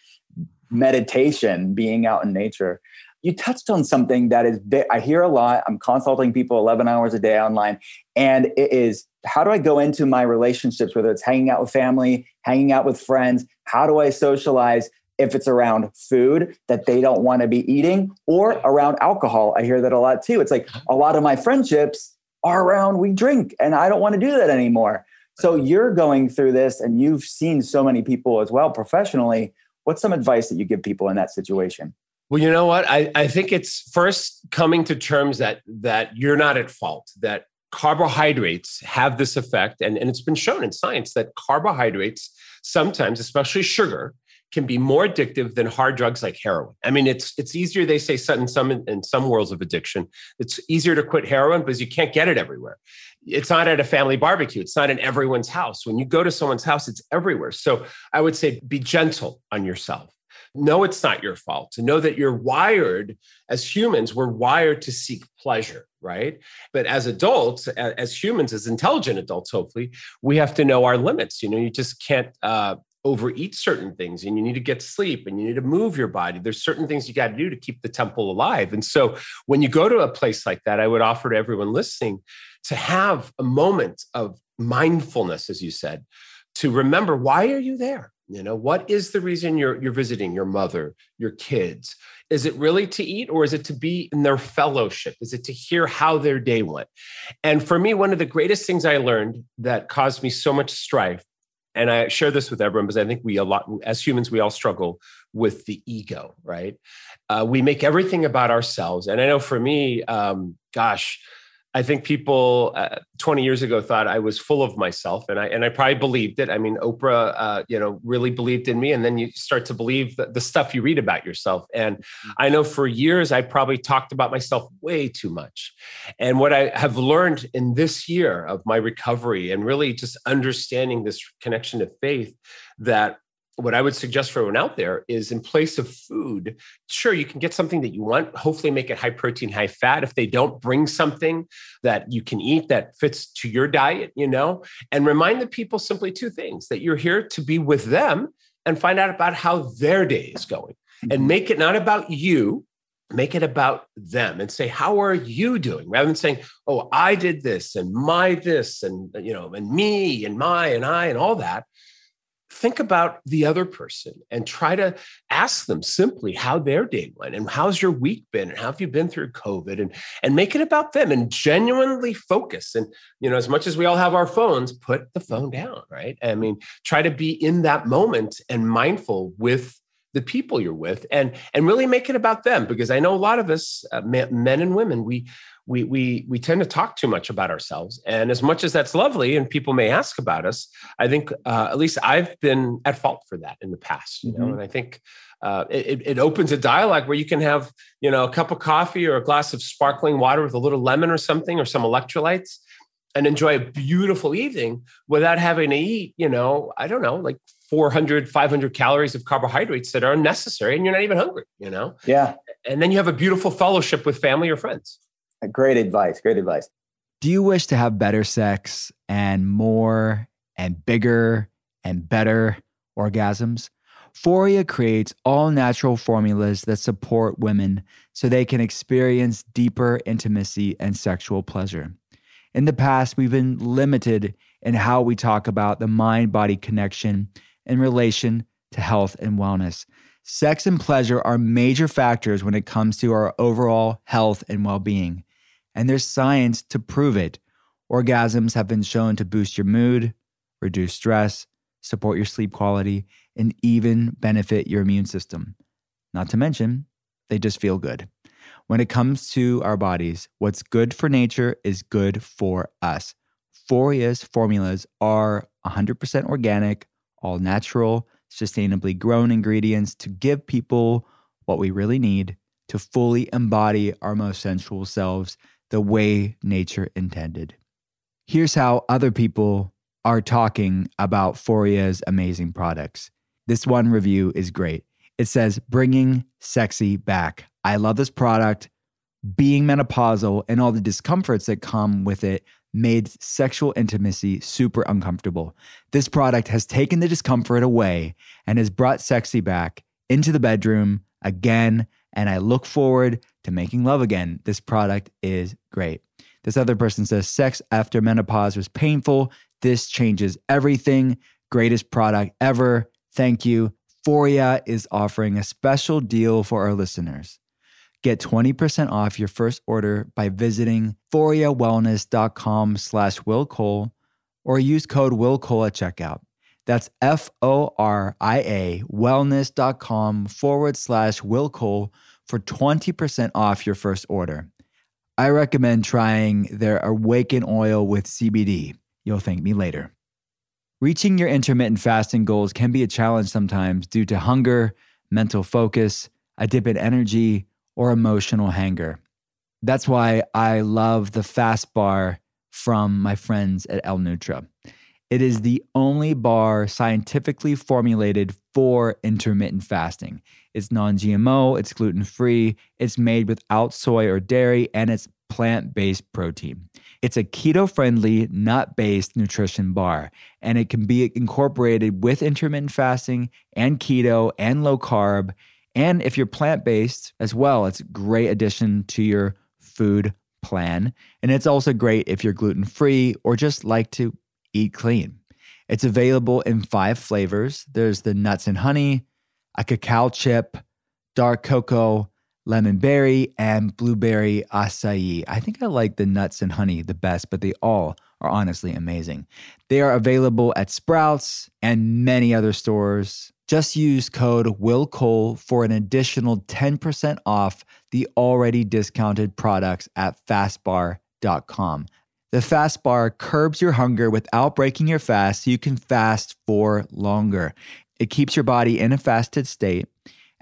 Speaker 5: meditation being out in nature you touched on something that is i hear a lot i'm consulting people 11 hours a day online and it is how do i go into my relationships whether it's hanging out with family hanging out with friends? How do i socialize if it's around food that they don't want to be eating or around alcohol? I hear that a lot too. It's like a lot of my friendships are around we drink and i don't want to do that anymore. So you're going through this and you've seen so many people as well professionally. What's some advice that you give people in that situation?
Speaker 4: Well, you know what? I, I think it's first coming to terms that that you're not at fault, that carbohydrates have this effect. And, and it's been shown in science that carbohydrates sometimes, especially sugar, can be more addictive than hard drugs like heroin. I mean, it's it's easier, they say in some in some worlds of addiction, it's easier to quit heroin because you can't get it everywhere. It's not at a family barbecue. It's not in everyone's house. When you go to someone's house, it's everywhere. So I would say be gentle on yourself know it's not your fault, to know that you're wired as humans, we're wired to seek pleasure, right? But as adults, as humans, as intelligent adults, hopefully, we have to know our limits. You know, you just can't uh, overeat certain things and you need to get sleep and you need to move your body. There's certain things you got to do to keep the temple alive. And so when you go to a place like that, I would offer to everyone listening to have a moment of mindfulness, as you said, to remember why are you there? You know, what is the reason you're you're visiting your mother, your kids? Is it really to eat or is it to be in their fellowship? Is it to hear how their day went? And for me, one of the greatest things I learned that caused me so much strife, and I share this with everyone because I think we a lot as humans, we all struggle with the ego, right? Uh, we make everything about ourselves. And I know for me, um, gosh, I think people uh, 20 years ago thought I was full of myself, and I and I probably believed it. I mean, Oprah, uh, you know, really believed in me, and then you start to believe the, the stuff you read about yourself. And mm-hmm. I know for years I probably talked about myself way too much. And what I have learned in this year of my recovery and really just understanding this connection to faith, that what I would suggest for everyone out there is in place of food, sure, you can get something that you want, hopefully make it high protein, high fat. If they don't bring something that you can eat that fits to your diet, you know, and remind the people simply two things that you're here to be with them and find out about how their day is going mm-hmm. and make it not about you. Make it about them and say, How are you doing? Rather than saying, Oh, I did this and my this and, you know, and me and my and I and all that think about the other person and try to ask them simply how their day went and how's your week been and how have you been through covid and and make it about them and genuinely focus. And you know as much as we all have our phones put the phone down right? I mean try to be in that moment and mindful with the people you're with and and really make it about them because i know a lot of us uh, men and women we we we we tend to talk too much about ourselves and as much as that's lovely and people may ask about us i think uh, at least i've been at fault for that in the past you know mm-hmm. and i think uh, it, it opens a dialogue where you can have you know a cup of coffee or a glass of sparkling water with a little lemon or something or some electrolytes and enjoy a beautiful evening without having to eat you know i don't know like 400, 500 calories of carbohydrates that are unnecessary and you're not even hungry, you know?
Speaker 5: Yeah.
Speaker 4: And then you have a beautiful fellowship with family or friends.
Speaker 5: Uh, great advice. Great advice.
Speaker 3: Do you wish to have better sex and more and bigger and better orgasms? Foria creates all natural formulas that support women so they can experience deeper intimacy and sexual pleasure. In the past, we've been limited in how we talk about the mind body connection in relation to health and wellness. Sex and pleasure are major factors when it comes to our overall health and well being. And there's science to prove it. Orgasms have been shown to boost your mood, reduce stress, support your sleep quality, and even benefit your immune system. Not to mention, they just feel good. When it comes to our bodies, what's good for nature is good for us. Foria's formulas are 100% organic, all natural, sustainably grown ingredients to give people what we really need to fully embody our most sensual selves the way nature intended. Here's how other people are talking about Foria's amazing products. This one review is great. It says, bringing sexy back. I love this product. Being menopausal and all the discomforts that come with it made sexual intimacy super uncomfortable. This product has taken the discomfort away and has brought sexy back into the bedroom again. And I look forward to making love again. This product is great. This other person says, Sex after menopause was painful. This changes everything. Greatest product ever. Thank you. Foria is offering a special deal for our listeners. Get 20% off your first order by visiting foriawellness.com slash Will Cole or use code Will Cole at checkout. That's F O R I A wellness.com forward slash Will Cole for 20% off your first order. I recommend trying their Awaken Oil with CBD. You'll thank me later. Reaching your intermittent fasting goals can be a challenge sometimes due to hunger, mental focus, a dip in energy, or emotional hanger. That's why I love the fast bar from my friends at L-Nutra. It is the only bar scientifically formulated for intermittent fasting. It's non GMO, it's gluten free, it's made without soy or dairy, and it's plant based protein. It's a keto friendly, nut based nutrition bar, and it can be incorporated with intermittent fasting and keto and low carb. And if you're plant based as well, it's a great addition to your food plan. And it's also great if you're gluten free or just like to eat clean. It's available in five flavors there's the nuts and honey, a cacao chip, dark cocoa, lemon berry, and blueberry acai. I think I like the nuts and honey the best, but they all are honestly amazing. They are available at Sprouts and many other stores. Just use code WILLCOLE for an additional 10% off the already discounted products at fastbar.com. The fast bar curbs your hunger without breaking your fast so you can fast for longer. It keeps your body in a fasted state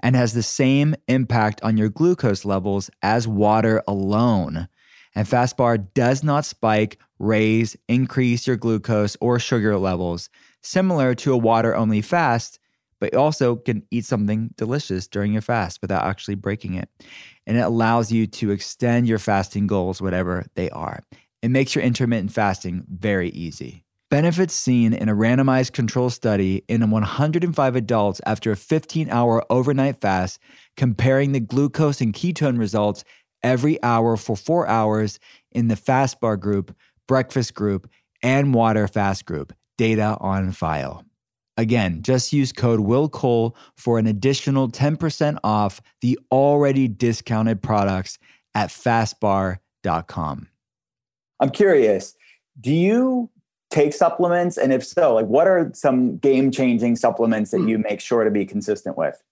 Speaker 3: and has the same impact on your glucose levels as water alone. And Fastbar does not spike, raise, increase your glucose or sugar levels, similar to a water only fast, but also can eat something delicious during your fast without actually breaking it. And it allows you to extend your fasting goals, whatever they are. It makes your intermittent fasting very easy. Benefits seen in a randomized control study in 105 adults after a 15 hour overnight fast, comparing the glucose and ketone results every hour for four hours in the fast bar group, breakfast group, and water fast group. Data on file. Again, just use code WILLCOLE for an additional 10% off the already discounted products at fastbar.com.
Speaker 5: I'm curious, do you take supplements? And if so, like what are some game changing supplements that you make sure to be consistent with?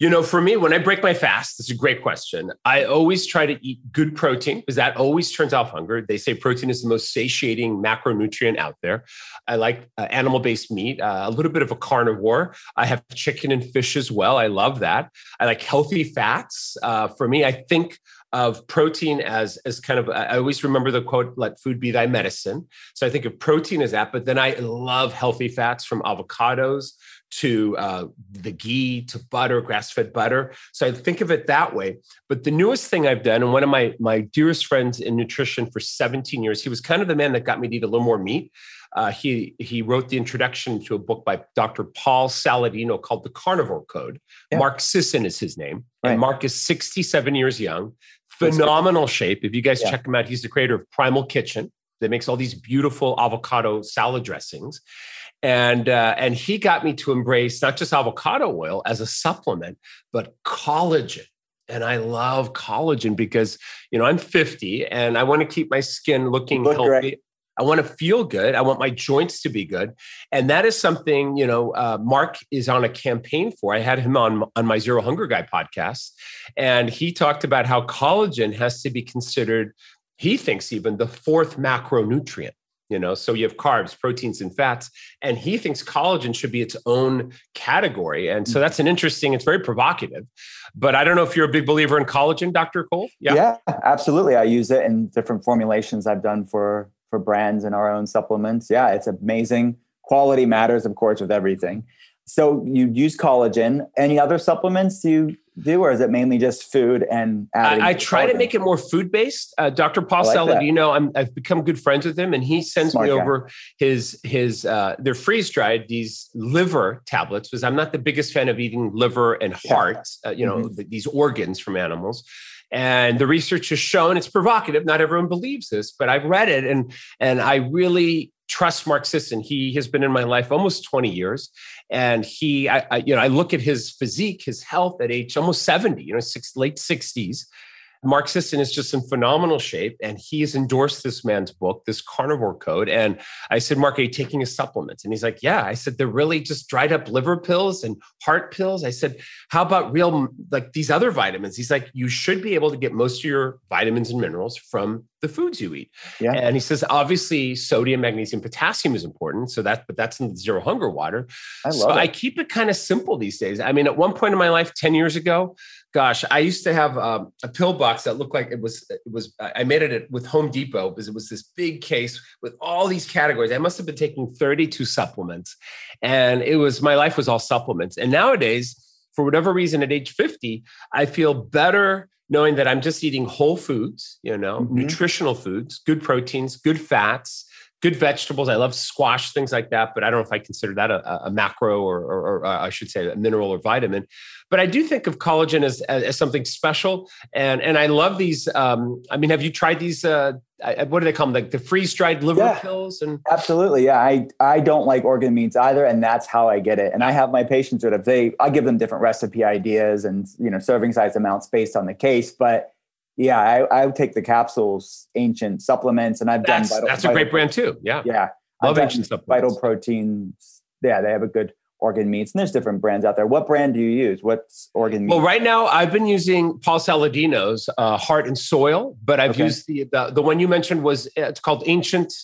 Speaker 4: You know, for me, when I break my fast, that's a great question. I always try to eat good protein because that always turns off hunger. They say protein is the most satiating macronutrient out there. I like uh, animal based meat, uh, a little bit of a carnivore. I have chicken and fish as well. I love that. I like healthy fats. Uh, for me, I think of protein as as kind of I always remember the quote let food be thy medicine so I think of protein as that but then I love healthy fats from avocados to uh, the ghee to butter, grass fed butter. So I think of it that way. But the newest thing I've done, and one of my, my dearest friends in nutrition for 17 years, he was kind of the man that got me to eat a little more meat. Uh, he he wrote the introduction to a book by Dr. Paul Saladino called The Carnivore Code. Yeah. Mark Sisson is his name, right. and Mark is 67 years young, phenomenal shape. If you guys yeah. check him out, he's the creator of Primal Kitchen that makes all these beautiful avocado salad dressings. And uh, and he got me to embrace not just avocado oil as a supplement, but collagen. And I love collagen because you know I'm 50 and I want to keep my skin looking look healthy. Great. I want to feel good. I want my joints to be good, and that is something you know. Uh, Mark is on a campaign for. I had him on on my Zero Hunger Guy podcast, and he talked about how collagen has to be considered he thinks even the fourth macronutrient you know so you have carbs proteins and fats and he thinks collagen should be its own category. And so mm. that's an interesting it's very provocative but i don't know if you're a big believer in collagen dr cole?
Speaker 5: Yeah. Yeah absolutely. I use it in different formulations i've done for for brands and our own supplements. Yeah it's amazing. Quality matters of course with everything so you use collagen any other supplements you do, or is it mainly just food and
Speaker 4: I, I try to make it more food based. Uh, Dr. Paul like Saladino, I'm, I've become good friends with him, and he sends Smart me guy. over his his uh, they're freeze dried these liver tablets because I'm not the biggest fan of eating liver and heart, yeah. uh, you know, mm-hmm. these organs from animals. And the research has shown it's provocative. Not everyone believes this, but I've read it, and and I really trust Mark Sisson. He has been in my life almost 20 years. And he, I, I, you know, I look at his physique, his health at age almost 70, you know, six, late 60s. Mark Sisson is just in phenomenal shape, and he's endorsed this man's book, this carnivore code. And I said, Mark, are you taking his supplements? And he's like, Yeah. I said, They're really just dried up liver pills and heart pills. I said, How about real, like these other vitamins? He's like, You should be able to get most of your vitamins and minerals from the foods you eat. Yeah. And he says, obviously, sodium, magnesium, potassium is important. So that, but that's in the zero hunger water. I love so it. I keep it kind of simple these days. I mean, at one point in my life, 10 years ago, gosh, I used to have um, a pill box that looked like it was it was I made it with Home Depot because it was this big case with all these categories. I must have been taking 32 supplements, and it was my life was all supplements. And nowadays, for whatever reason, at age 50, I feel better knowing that I'm just eating whole foods, you know, mm-hmm. nutritional foods, good proteins, good fats, good vegetables. I love squash, things like that, but I don't know if I consider that a, a macro or, or, or, uh, I should say a mineral or vitamin. But I do think of collagen as, as, as something special. And, and I love these. Um, I mean, have you tried these? Uh, what do they call them? Like the freeze dried liver yeah, pills? And
Speaker 5: absolutely. Yeah. I, I don't like organ meats either. And that's how I get it. And I have my patients that if they, I give them different recipe ideas and, you know, serving size amounts based on the case, but yeah, I, I would take the capsules, ancient supplements, and I've
Speaker 4: that's,
Speaker 5: done.
Speaker 4: Vital, that's a great brand too. Yeah,
Speaker 5: yeah.
Speaker 4: Love ancient supplements.
Speaker 5: Vital proteins. Yeah, they have a good organ meats, and there's different brands out there. What brand do you use? What's organ
Speaker 4: meats? Well, right now I've been using Paul Saladino's uh, Heart and Soil, but I've okay. used the, the the one you mentioned was uh, it's called Ancient.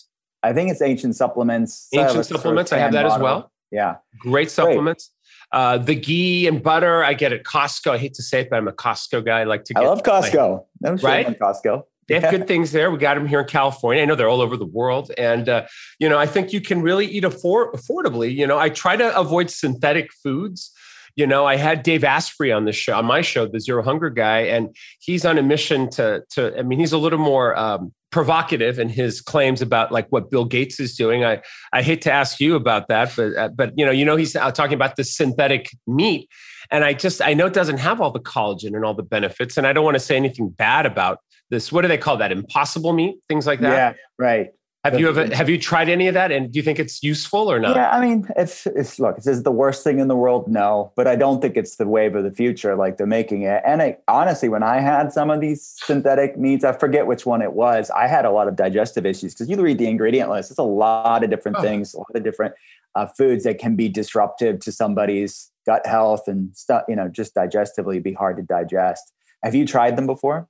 Speaker 5: I think it's Ancient Supplements.
Speaker 4: Ancient Supplements. I have that as well.
Speaker 5: Yeah,
Speaker 4: great supplements. Great. Uh, the ghee and butter I get at Costco. I hate to say it, but I'm a Costco guy. I like to. Get
Speaker 5: I love Costco. My, no right? Costco.
Speaker 4: They have good things there. We got them here in California. I know they're all over the world, and uh, you know I think you can really eat afford- affordably. You know, I try to avoid synthetic foods. You know, I had Dave Asprey on the show, on my show, the Zero Hunger guy, and he's on a mission to to. I mean, he's a little more um, provocative in his claims about like what Bill Gates is doing. I I hate to ask you about that, but uh, but you know you know he's talking about the synthetic meat, and I just I know it doesn't have all the collagen and all the benefits, and I don't want to say anything bad about this. What do they call that? Impossible meat, things like that.
Speaker 5: Yeah, right.
Speaker 4: Have you ever have you tried any of that? And do you think it's useful or not?
Speaker 5: Yeah, I mean, it's it's look, is the worst thing in the world? No, but I don't think it's the wave of the future like they're making it. And I, honestly, when I had some of these synthetic meats, I forget which one it was. I had a lot of digestive issues because you read the ingredient list. It's a lot of different oh. things, a lot of different uh, foods that can be disruptive to somebody's gut health and stuff. You know, just digestively be hard to digest. Have you tried them before?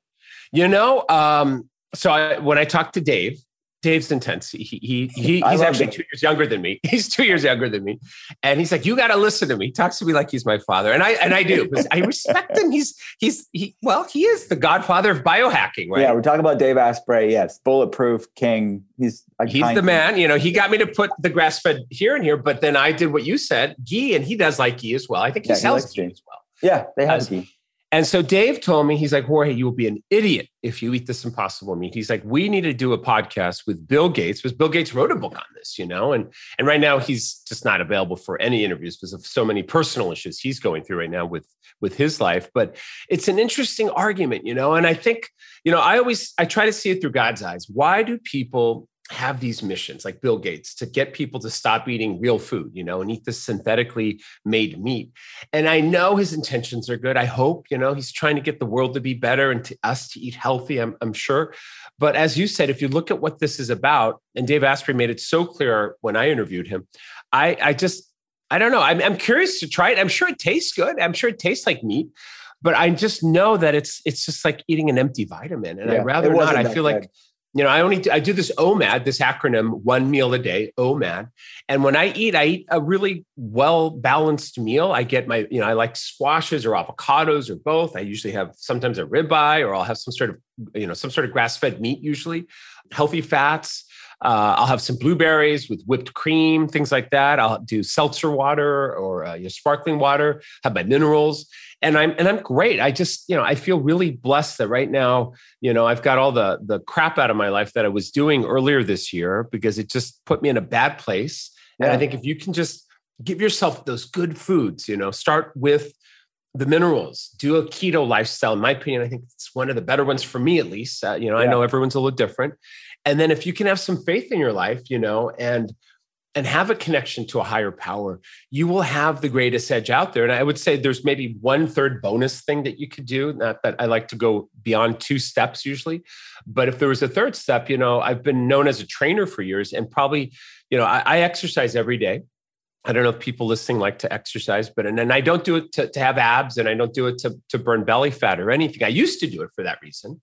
Speaker 4: You know, um, so I, when I talked to Dave, Dave's intense. He, he, he he's actually two years younger than me. He's two years younger than me. And he's like, you got to listen to me. He talks to me like he's my father. And I, and I do, I respect him. He's, he's, he, well, he is the godfather of biohacking, right?
Speaker 5: Yeah. We're talking about Dave Asprey. Yes. Bulletproof king. He's,
Speaker 4: he's the man, you know, he got me to put the grass fed here and here, but then I did what you said, ghee, and he does like ghee as well. I think he yeah, sells he ghee as well.
Speaker 5: Yeah. They have uh, ghee.
Speaker 4: And so Dave told me, he's like, Jorge, you will be an idiot if you eat this impossible meat. He's like, we need to do a podcast with Bill Gates because Bill Gates wrote a book on this, you know, and and right now he's just not available for any interviews because of so many personal issues he's going through right now with with his life. But it's an interesting argument, you know, and I think, you know, I always I try to see it through God's eyes. Why do people have these missions like Bill Gates to get people to stop eating real food, you know, and eat this synthetically made meat. And I know his intentions are good. I hope, you know, he's trying to get the world to be better and to us to eat healthy, I'm, I'm sure. But as you said, if you look at what this is about, and Dave Asprey made it so clear when I interviewed him, I, I just, I don't know. I'm, I'm curious to try it. I'm sure it tastes good. I'm sure it tastes like meat but I just know that it's it's just like eating an empty vitamin, and yeah, I'd rather not. I feel like you know, I only do, I do this OMAD, this acronym, one meal a day, OMAD. And when I eat, I eat a really well balanced meal. I get my, you know, I like squashes or avocados or both. I usually have sometimes a ribeye or I'll have some sort of, you know, some sort of grass fed meat usually, healthy fats. Uh, I'll have some blueberries with whipped cream, things like that. I'll do seltzer water or uh, sparkling water. Have my minerals, and I'm and I'm great. I just you know I feel really blessed that right now you know I've got all the the crap out of my life that I was doing earlier this year because it just put me in a bad place. Yeah. And I think if you can just give yourself those good foods, you know, start with the minerals, do a keto lifestyle. In my opinion, I think it's one of the better ones for me, at least. Uh, you know, yeah. I know everyone's a little different. And then if you can have some faith in your life, you know, and and have a connection to a higher power, you will have the greatest edge out there. And I would say there's maybe one third bonus thing that you could do. Not that I like to go beyond two steps usually, but if there was a third step, you know, I've been known as a trainer for years and probably, you know, I, I exercise every day. I don't know if people listening like to exercise, but and, and I don't do it to, to have abs and I don't do it to, to burn belly fat or anything. I used to do it for that reason,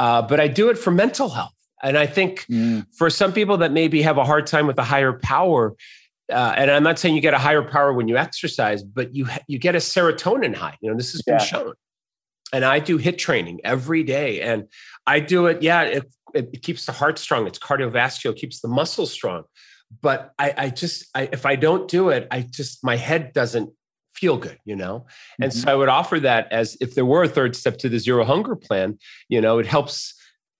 Speaker 4: uh, but I do it for mental health. And I think mm. for some people that maybe have a hard time with a higher power, uh, and I'm not saying you get a higher power when you exercise, but you you get a serotonin high. You know, this has yeah. been shown. And I do HIIT training every day, and I do it. Yeah, it, it keeps the heart strong. It's cardiovascular, keeps the muscles strong. But I, I just, I, if I don't do it, I just my head doesn't feel good, you know? And mm-hmm. so I would offer that as if there were a third step to the zero hunger plan, you know, it helps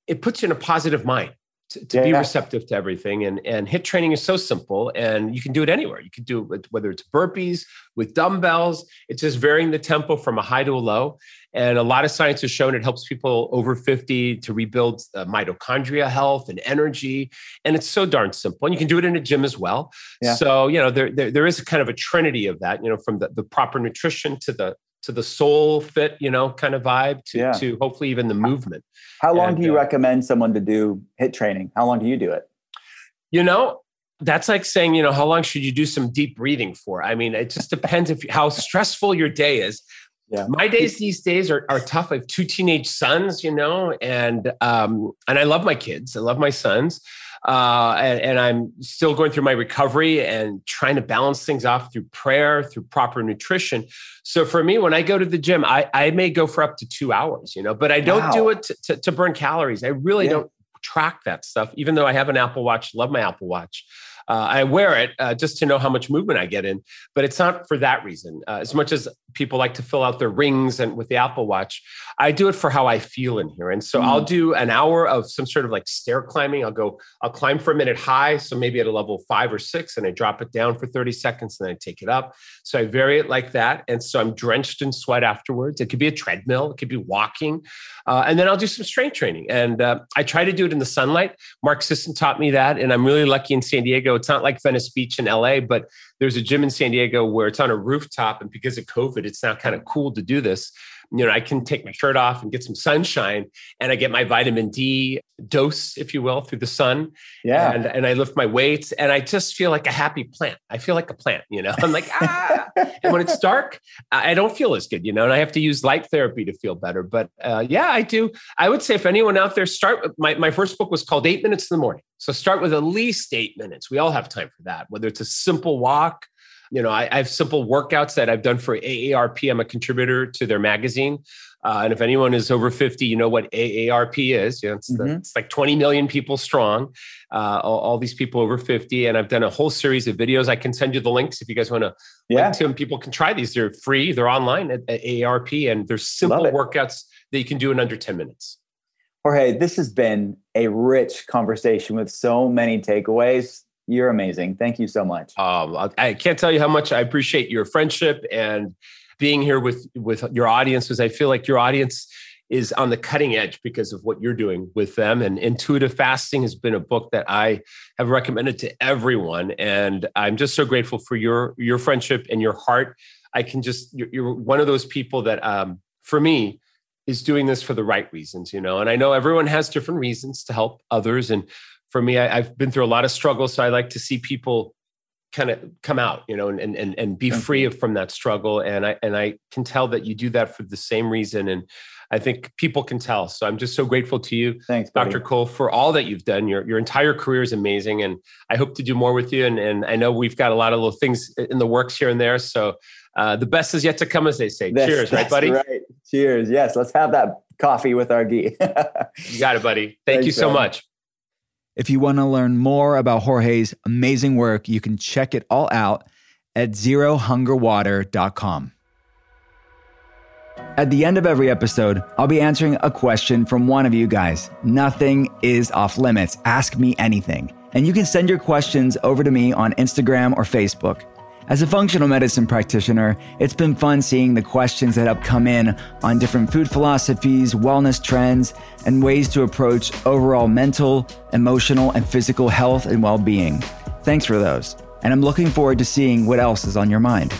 Speaker 4: it puts you in a positive mind to, to yeah. be receptive to everything. And and HIIT training is so simple, and you can do it anywhere. You can do it with, whether it's burpees with dumbbells. It's just varying the tempo from a high to a low. And a lot of science has shown it helps people over 50 to rebuild uh, mitochondria health and energy. And it's so darn simple. And you can do it in a gym as well. Yeah. So, you know, there, there, there is a kind of a trinity of that, you know, from the, the proper nutrition to the to the soul fit, you know, kind of vibe to, yeah. to hopefully even the movement.
Speaker 5: How long and, do you uh, recommend someone to do HIIT training? How long do you do it?
Speaker 4: You know, that's like saying, you know, how long should you do some deep breathing for? I mean, it just depends if how stressful your day is. Yeah. My days these days are, are tough. I have two teenage sons, you know, and um, and I love my kids. I love my sons uh, and, and, I'm still going through my recovery and trying to balance things off through prayer, through proper nutrition. So for me, when I go to the gym, I, I may go for up to two hours, you know, but I don't wow. do it to, to, to, burn calories. I really yeah. don't track that stuff, even though I have an Apple Watch, love my Apple Watch. Uh, I wear it uh, just to know how much movement I get in, but it's not for that reason. Uh, as much as people like to fill out their rings and with the Apple Watch, I do it for how I feel in here. And so mm. I'll do an hour of some sort of like stair climbing. I'll go, I'll climb for a minute high, so maybe at a level five or six, and I drop it down for 30 seconds, and then I take it up. So I vary it like that, and so I'm drenched in sweat afterwards. It could be a treadmill, it could be walking, uh, and then I'll do some strength training. And uh, I try to do it in the sunlight. Mark Sisson taught me that, and I'm really lucky in San Diego it's not like Venice Beach in LA, but there's a gym in San Diego where it's on a rooftop, and because of COVID, it's now kind of cool to do this you know, I can take my shirt off and get some sunshine and I get my vitamin D dose, if you will, through the sun.
Speaker 5: Yeah.
Speaker 4: And, and I lift my weights and I just feel like a happy plant. I feel like a plant, you know, I'm like, ah. and when it's dark, I don't feel as good, you know, and I have to use light therapy to feel better. But uh, yeah, I do. I would say if anyone out there start, my, my first book was called Eight Minutes in the Morning. So start with at least eight minutes. We all have time for that, whether it's a simple walk, you know, I, I, have simple workouts that I've done for AARP. I'm a contributor to their magazine. Uh, and if anyone is over 50, you know what AARP is. You know, it's, mm-hmm. the, it's like 20 million people strong, uh, all, all, these people over 50. And I've done a whole series of videos. I can send you the links if you guys want to yeah. link to them. People can try these. They're free. They're online at, at AARP. And there's simple workouts that you can do in under 10 minutes.
Speaker 5: Jorge, this has been a rich conversation with so many takeaways. You're amazing. Thank you so much.
Speaker 4: Um, I can't tell you how much I appreciate your friendship and being here with with your audience because I feel like your audience is on the cutting edge because of what you're doing with them. And intuitive fasting has been a book that I have recommended to everyone, and I'm just so grateful for your your friendship and your heart. I can just you're, one of those people that um, for me is doing this for the right reasons, you know. And I know everyone has different reasons to help others and for me, I, have been through a lot of struggles. So I like to see people kind of come out, you know, and and and be free from that struggle. And I and I can tell that you do that for the same reason. And I think people can tell. So I'm just so grateful to you,
Speaker 5: Thanks,
Speaker 4: Dr. Cole, for all that you've done. Your your entire career is amazing, and I hope to do more with you. And and I know we've got a lot of little things in the works here and there. So uh, the best is yet to come, as they say. That's, Cheers, right, buddy? Right.
Speaker 5: Cheers. Yes, let's have that coffee with our ghee.
Speaker 4: you got it, buddy. Thank Thanks, you so man. much.
Speaker 3: If you want to learn more about Jorge's amazing work, you can check it all out at zerohungerwater.com. At the end of every episode, I'll be answering a question from one of you guys. Nothing is off limits. Ask me anything. And you can send your questions over to me on Instagram or Facebook. As a functional medicine practitioner, it's been fun seeing the questions that have come in on different food philosophies, wellness trends, and ways to approach overall mental, emotional, and physical health and well being. Thanks for those. And I'm looking forward to seeing what else is on your mind.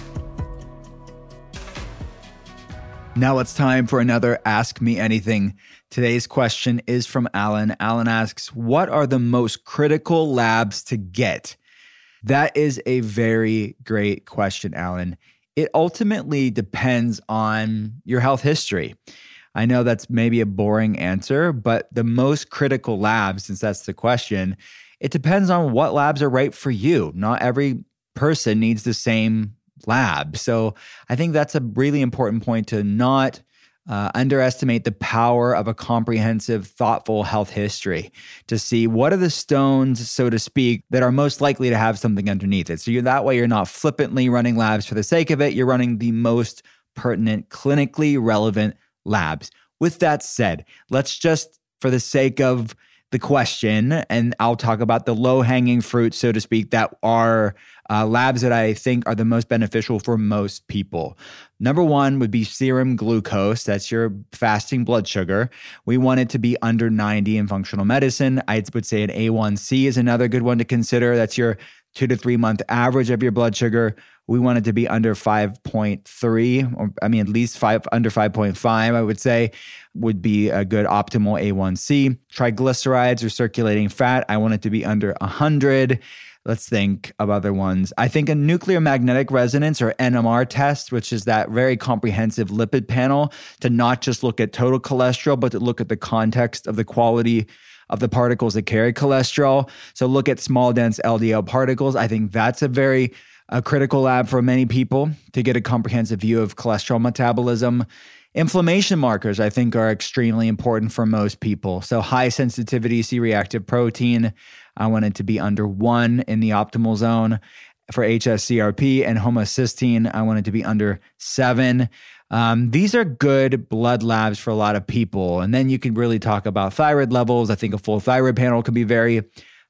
Speaker 3: Now it's time for another Ask Me Anything. Today's question is from Alan. Alan asks, What are the most critical labs to get? That is a very great question, Alan. It ultimately depends on your health history. I know that's maybe a boring answer, but the most critical labs, since that's the question, it depends on what labs are right for you. Not every person needs the same lab. So I think that's a really important point to not uh, underestimate the power of a comprehensive, thoughtful health history to see what are the stones, so to speak, that are most likely to have something underneath it. So you're, that way, you're not flippantly running labs for the sake of it. You're running the most pertinent, clinically relevant labs. With that said, let's just, for the sake of the question, and I'll talk about the low hanging fruit, so to speak, that are uh, labs that I think are the most beneficial for most people. Number one would be serum glucose. That's your fasting blood sugar. We want it to be under 90 in functional medicine. I would say an A1C is another good one to consider. That's your two to three month average of your blood sugar. We want it to be under 5.3, or I mean, at least five under 5.5, I would say, would be a good optimal A1C. Triglycerides or circulating fat, I want it to be under 100. Let's think of other ones. I think a nuclear magnetic resonance or NMR test, which is that very comprehensive lipid panel to not just look at total cholesterol, but to look at the context of the quality of the particles that carry cholesterol. So look at small, dense LDL particles. I think that's a very a critical lab for many people to get a comprehensive view of cholesterol metabolism. Inflammation markers, I think, are extremely important for most people. So, high sensitivity C reactive protein, I want it to be under one in the optimal zone. For HSCRP and homocysteine, I want it to be under seven. Um, these are good blood labs for a lot of people. And then you can really talk about thyroid levels. I think a full thyroid panel can be very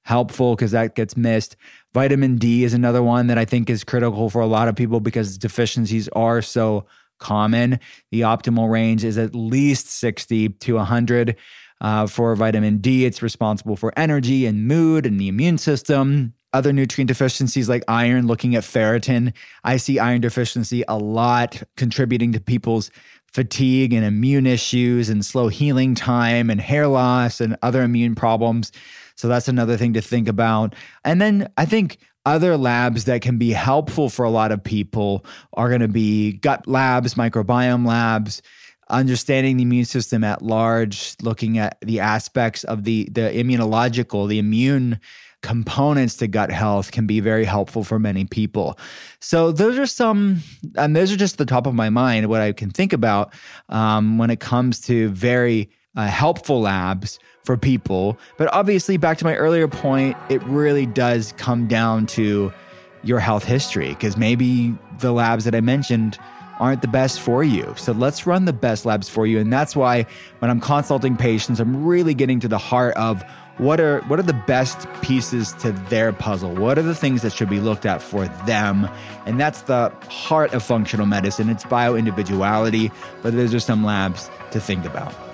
Speaker 3: helpful because that gets missed. Vitamin D is another one that I think is critical for a lot of people because deficiencies are so common. The optimal range is at least 60 to 100. Uh, for vitamin D, it's responsible for energy and mood and the immune system. other nutrient deficiencies like iron, looking at ferritin. I see iron deficiency a lot contributing to people's fatigue and immune issues and slow healing time and hair loss and other immune problems. So that's another thing to think about. And then I think other labs that can be helpful for a lot of people are going to be gut labs, microbiome labs, understanding the immune system at large, looking at the aspects of the the immunological, the immune components to gut health can be very helpful for many people. So those are some, and those are just the top of my mind what I can think about um, when it comes to very uh, helpful labs for people. But obviously, back to my earlier point, it really does come down to your health history because maybe the labs that I mentioned aren't the best for you. So let's run the best labs for you. And that's why when I'm consulting patients, I'm really getting to the heart of what are what are the best pieces to their puzzle? What are the things that should be looked at for them? And that's the heart of functional medicine. It's bio individuality, but those are some labs to think about.